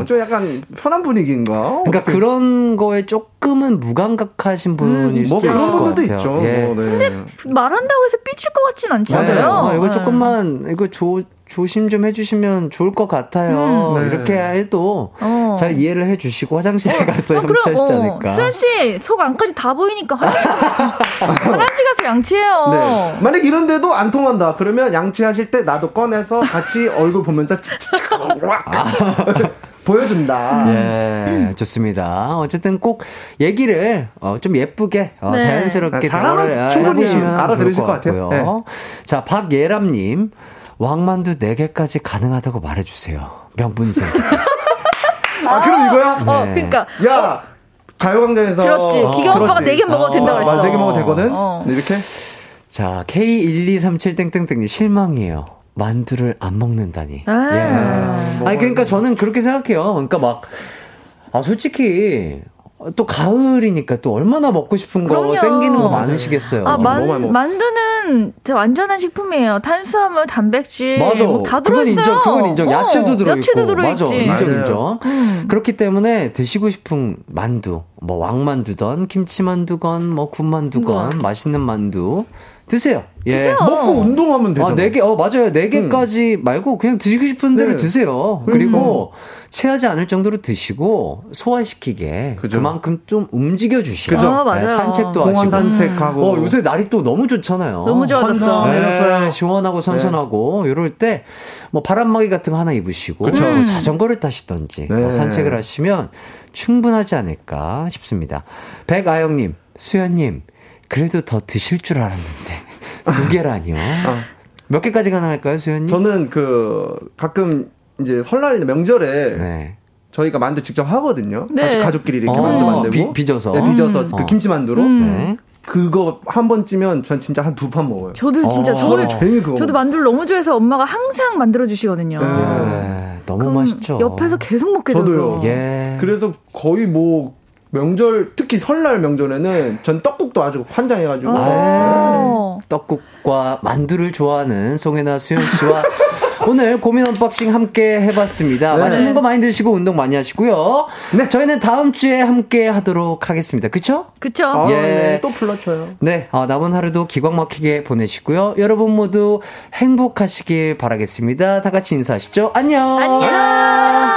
어, 좀 약간 편한 분위기인가? 그러니까 어떻게- 그런 거에 조금은 무감각하신 분일 뭐 수도 있을 그런 것 분들도 같아요. 있죠. 예. 뭐, 네. 말한다고 해서 삐질 것 같진 않잖아요. 맞아요. 어, 이거 네. 조금만 이거 조 조심 좀 해주시면 좋을 것 같아요. 음, 네. 이렇게 해도 어. 잘 이해를 해주시고 화장실에 가서 아, 그럼, 양치하시지 어, 않을까. 수현 씨, 속 안까지 다 보이니까 화장실 가서, 화장실 가서 양치해요. 네. 만약 이런데도 안 통한다. 그러면 양치하실 때 나도 꺼내서 같이 얼굴 보면서 보여준다. 예, 좋습니다. 어쨌든 꼭 얘기를 어, 좀 예쁘게 어, 네. 자연스럽게 아, 잘하면 대화를 충분히 알아들으실 좋을 것 같아요. 같고요. 자, 박예람님 왕만두 4개까지 가능하다고 말해주세요. 명분생. 아, 그럼 이거야? 어, 네. 그러니까. 야! 가요광장에서. 들었지. 어, 기경 오빠가 들었지. 4개 먹어도 된다고 어, 그랬어. 아, 4개 먹어도 되거든? 어. 네, 이렇게? 자, K1237땡땡땡님 실망이에요. 만두를 안 먹는다니. 아. 예. 아니 그러니까 저는 그렇게 생각해요. 그러니까 막 아 솔직히 또 가을이니까 또 얼마나 먹고 싶은 거 그럼요. 땡기는 거 많으시겠어요. 아, 너무 많이 만. 만두는 완전한 식품이에요. 탄수화물, 단백질. 맞아. 뭐다 그건 들어있어요. 인정. 그건 인정. 어, 야채도 들어있고. 야채도 들어있지. 맞아. 인정. 인정. 음. 그렇기 때문에 드시고 싶은 만두, 뭐 왕만두건 김치만두건 뭐 군만두건 우와. 맛있는 만두 드세요. 예. 드세요. 먹고 운동하면 되잖아. 아, 네 개, 어, 맞아요. 네 개까지 말고 그냥 드시고 싶은 대로 네. 드세요. 그리고 체하지 않을 정도로 드시고 소화시키게 그죠. 그만큼 좀 움직여 주시고 그죠. 아, 맞아요. 산책도 하시고. 산책하고. 어, 요새 날이 또 너무 좋잖아요. 너무 좋아졌어. 선선. 네, 해졌어요. 시원하고 선선하고 이럴 때 뭐 바람막이 같은 거 하나 입으시고 그쵸. 뭐 음. 자전거를 타시던지 네. 뭐 산책을 하시면 충분하지 않을까 싶습니다. 백아영 님, 수현 님, 그래도 더 드실 줄 알았는데 두 개라니요. 몇 개까지 가능할까요, 수현님? 저는 그, 가끔 이제 설날이나 명절에 네. 저희가 만두 직접 하거든요. 네. 같이 가족끼리 이렇게 어, 만두 만들고. 비- 빚어서? 네, 빚어서 음. 그 어. 김치 만두로. 음. 네. 그거 한번 찌면 전 진짜 한 두 판 먹어요. 저도 진짜, 어. 하루 종일 그거. 저도 만두를 너무 좋아해서 엄마가 항상 만들어 주시거든요. 네. 네, 너무 그럼 맛있죠. 옆에서 계속 먹게 저도요. 되고. 예. 그래서 거의 뭐 명절 특히 설날 명절에는 전 떡국도 아주 환장해가지고 어. 떡국과 만두를 좋아하는 송혜나 수현 씨와 오늘 고민 언박싱 함께 해봤습니다. 네. 맛있는 거 많이 드시고 운동 많이 하시고요. 네. 저희는 다음 주에 함께 하도록 하겠습니다. 그쵸? 그쵸? 아, 예. 네, 또 불러줘요. 네, 어, 남은 하루도 기광 막히게 보내시고요. 여러분 모두 행복하시길 바라겠습니다. 다 같이 인사하시죠. 안녕. 안녕.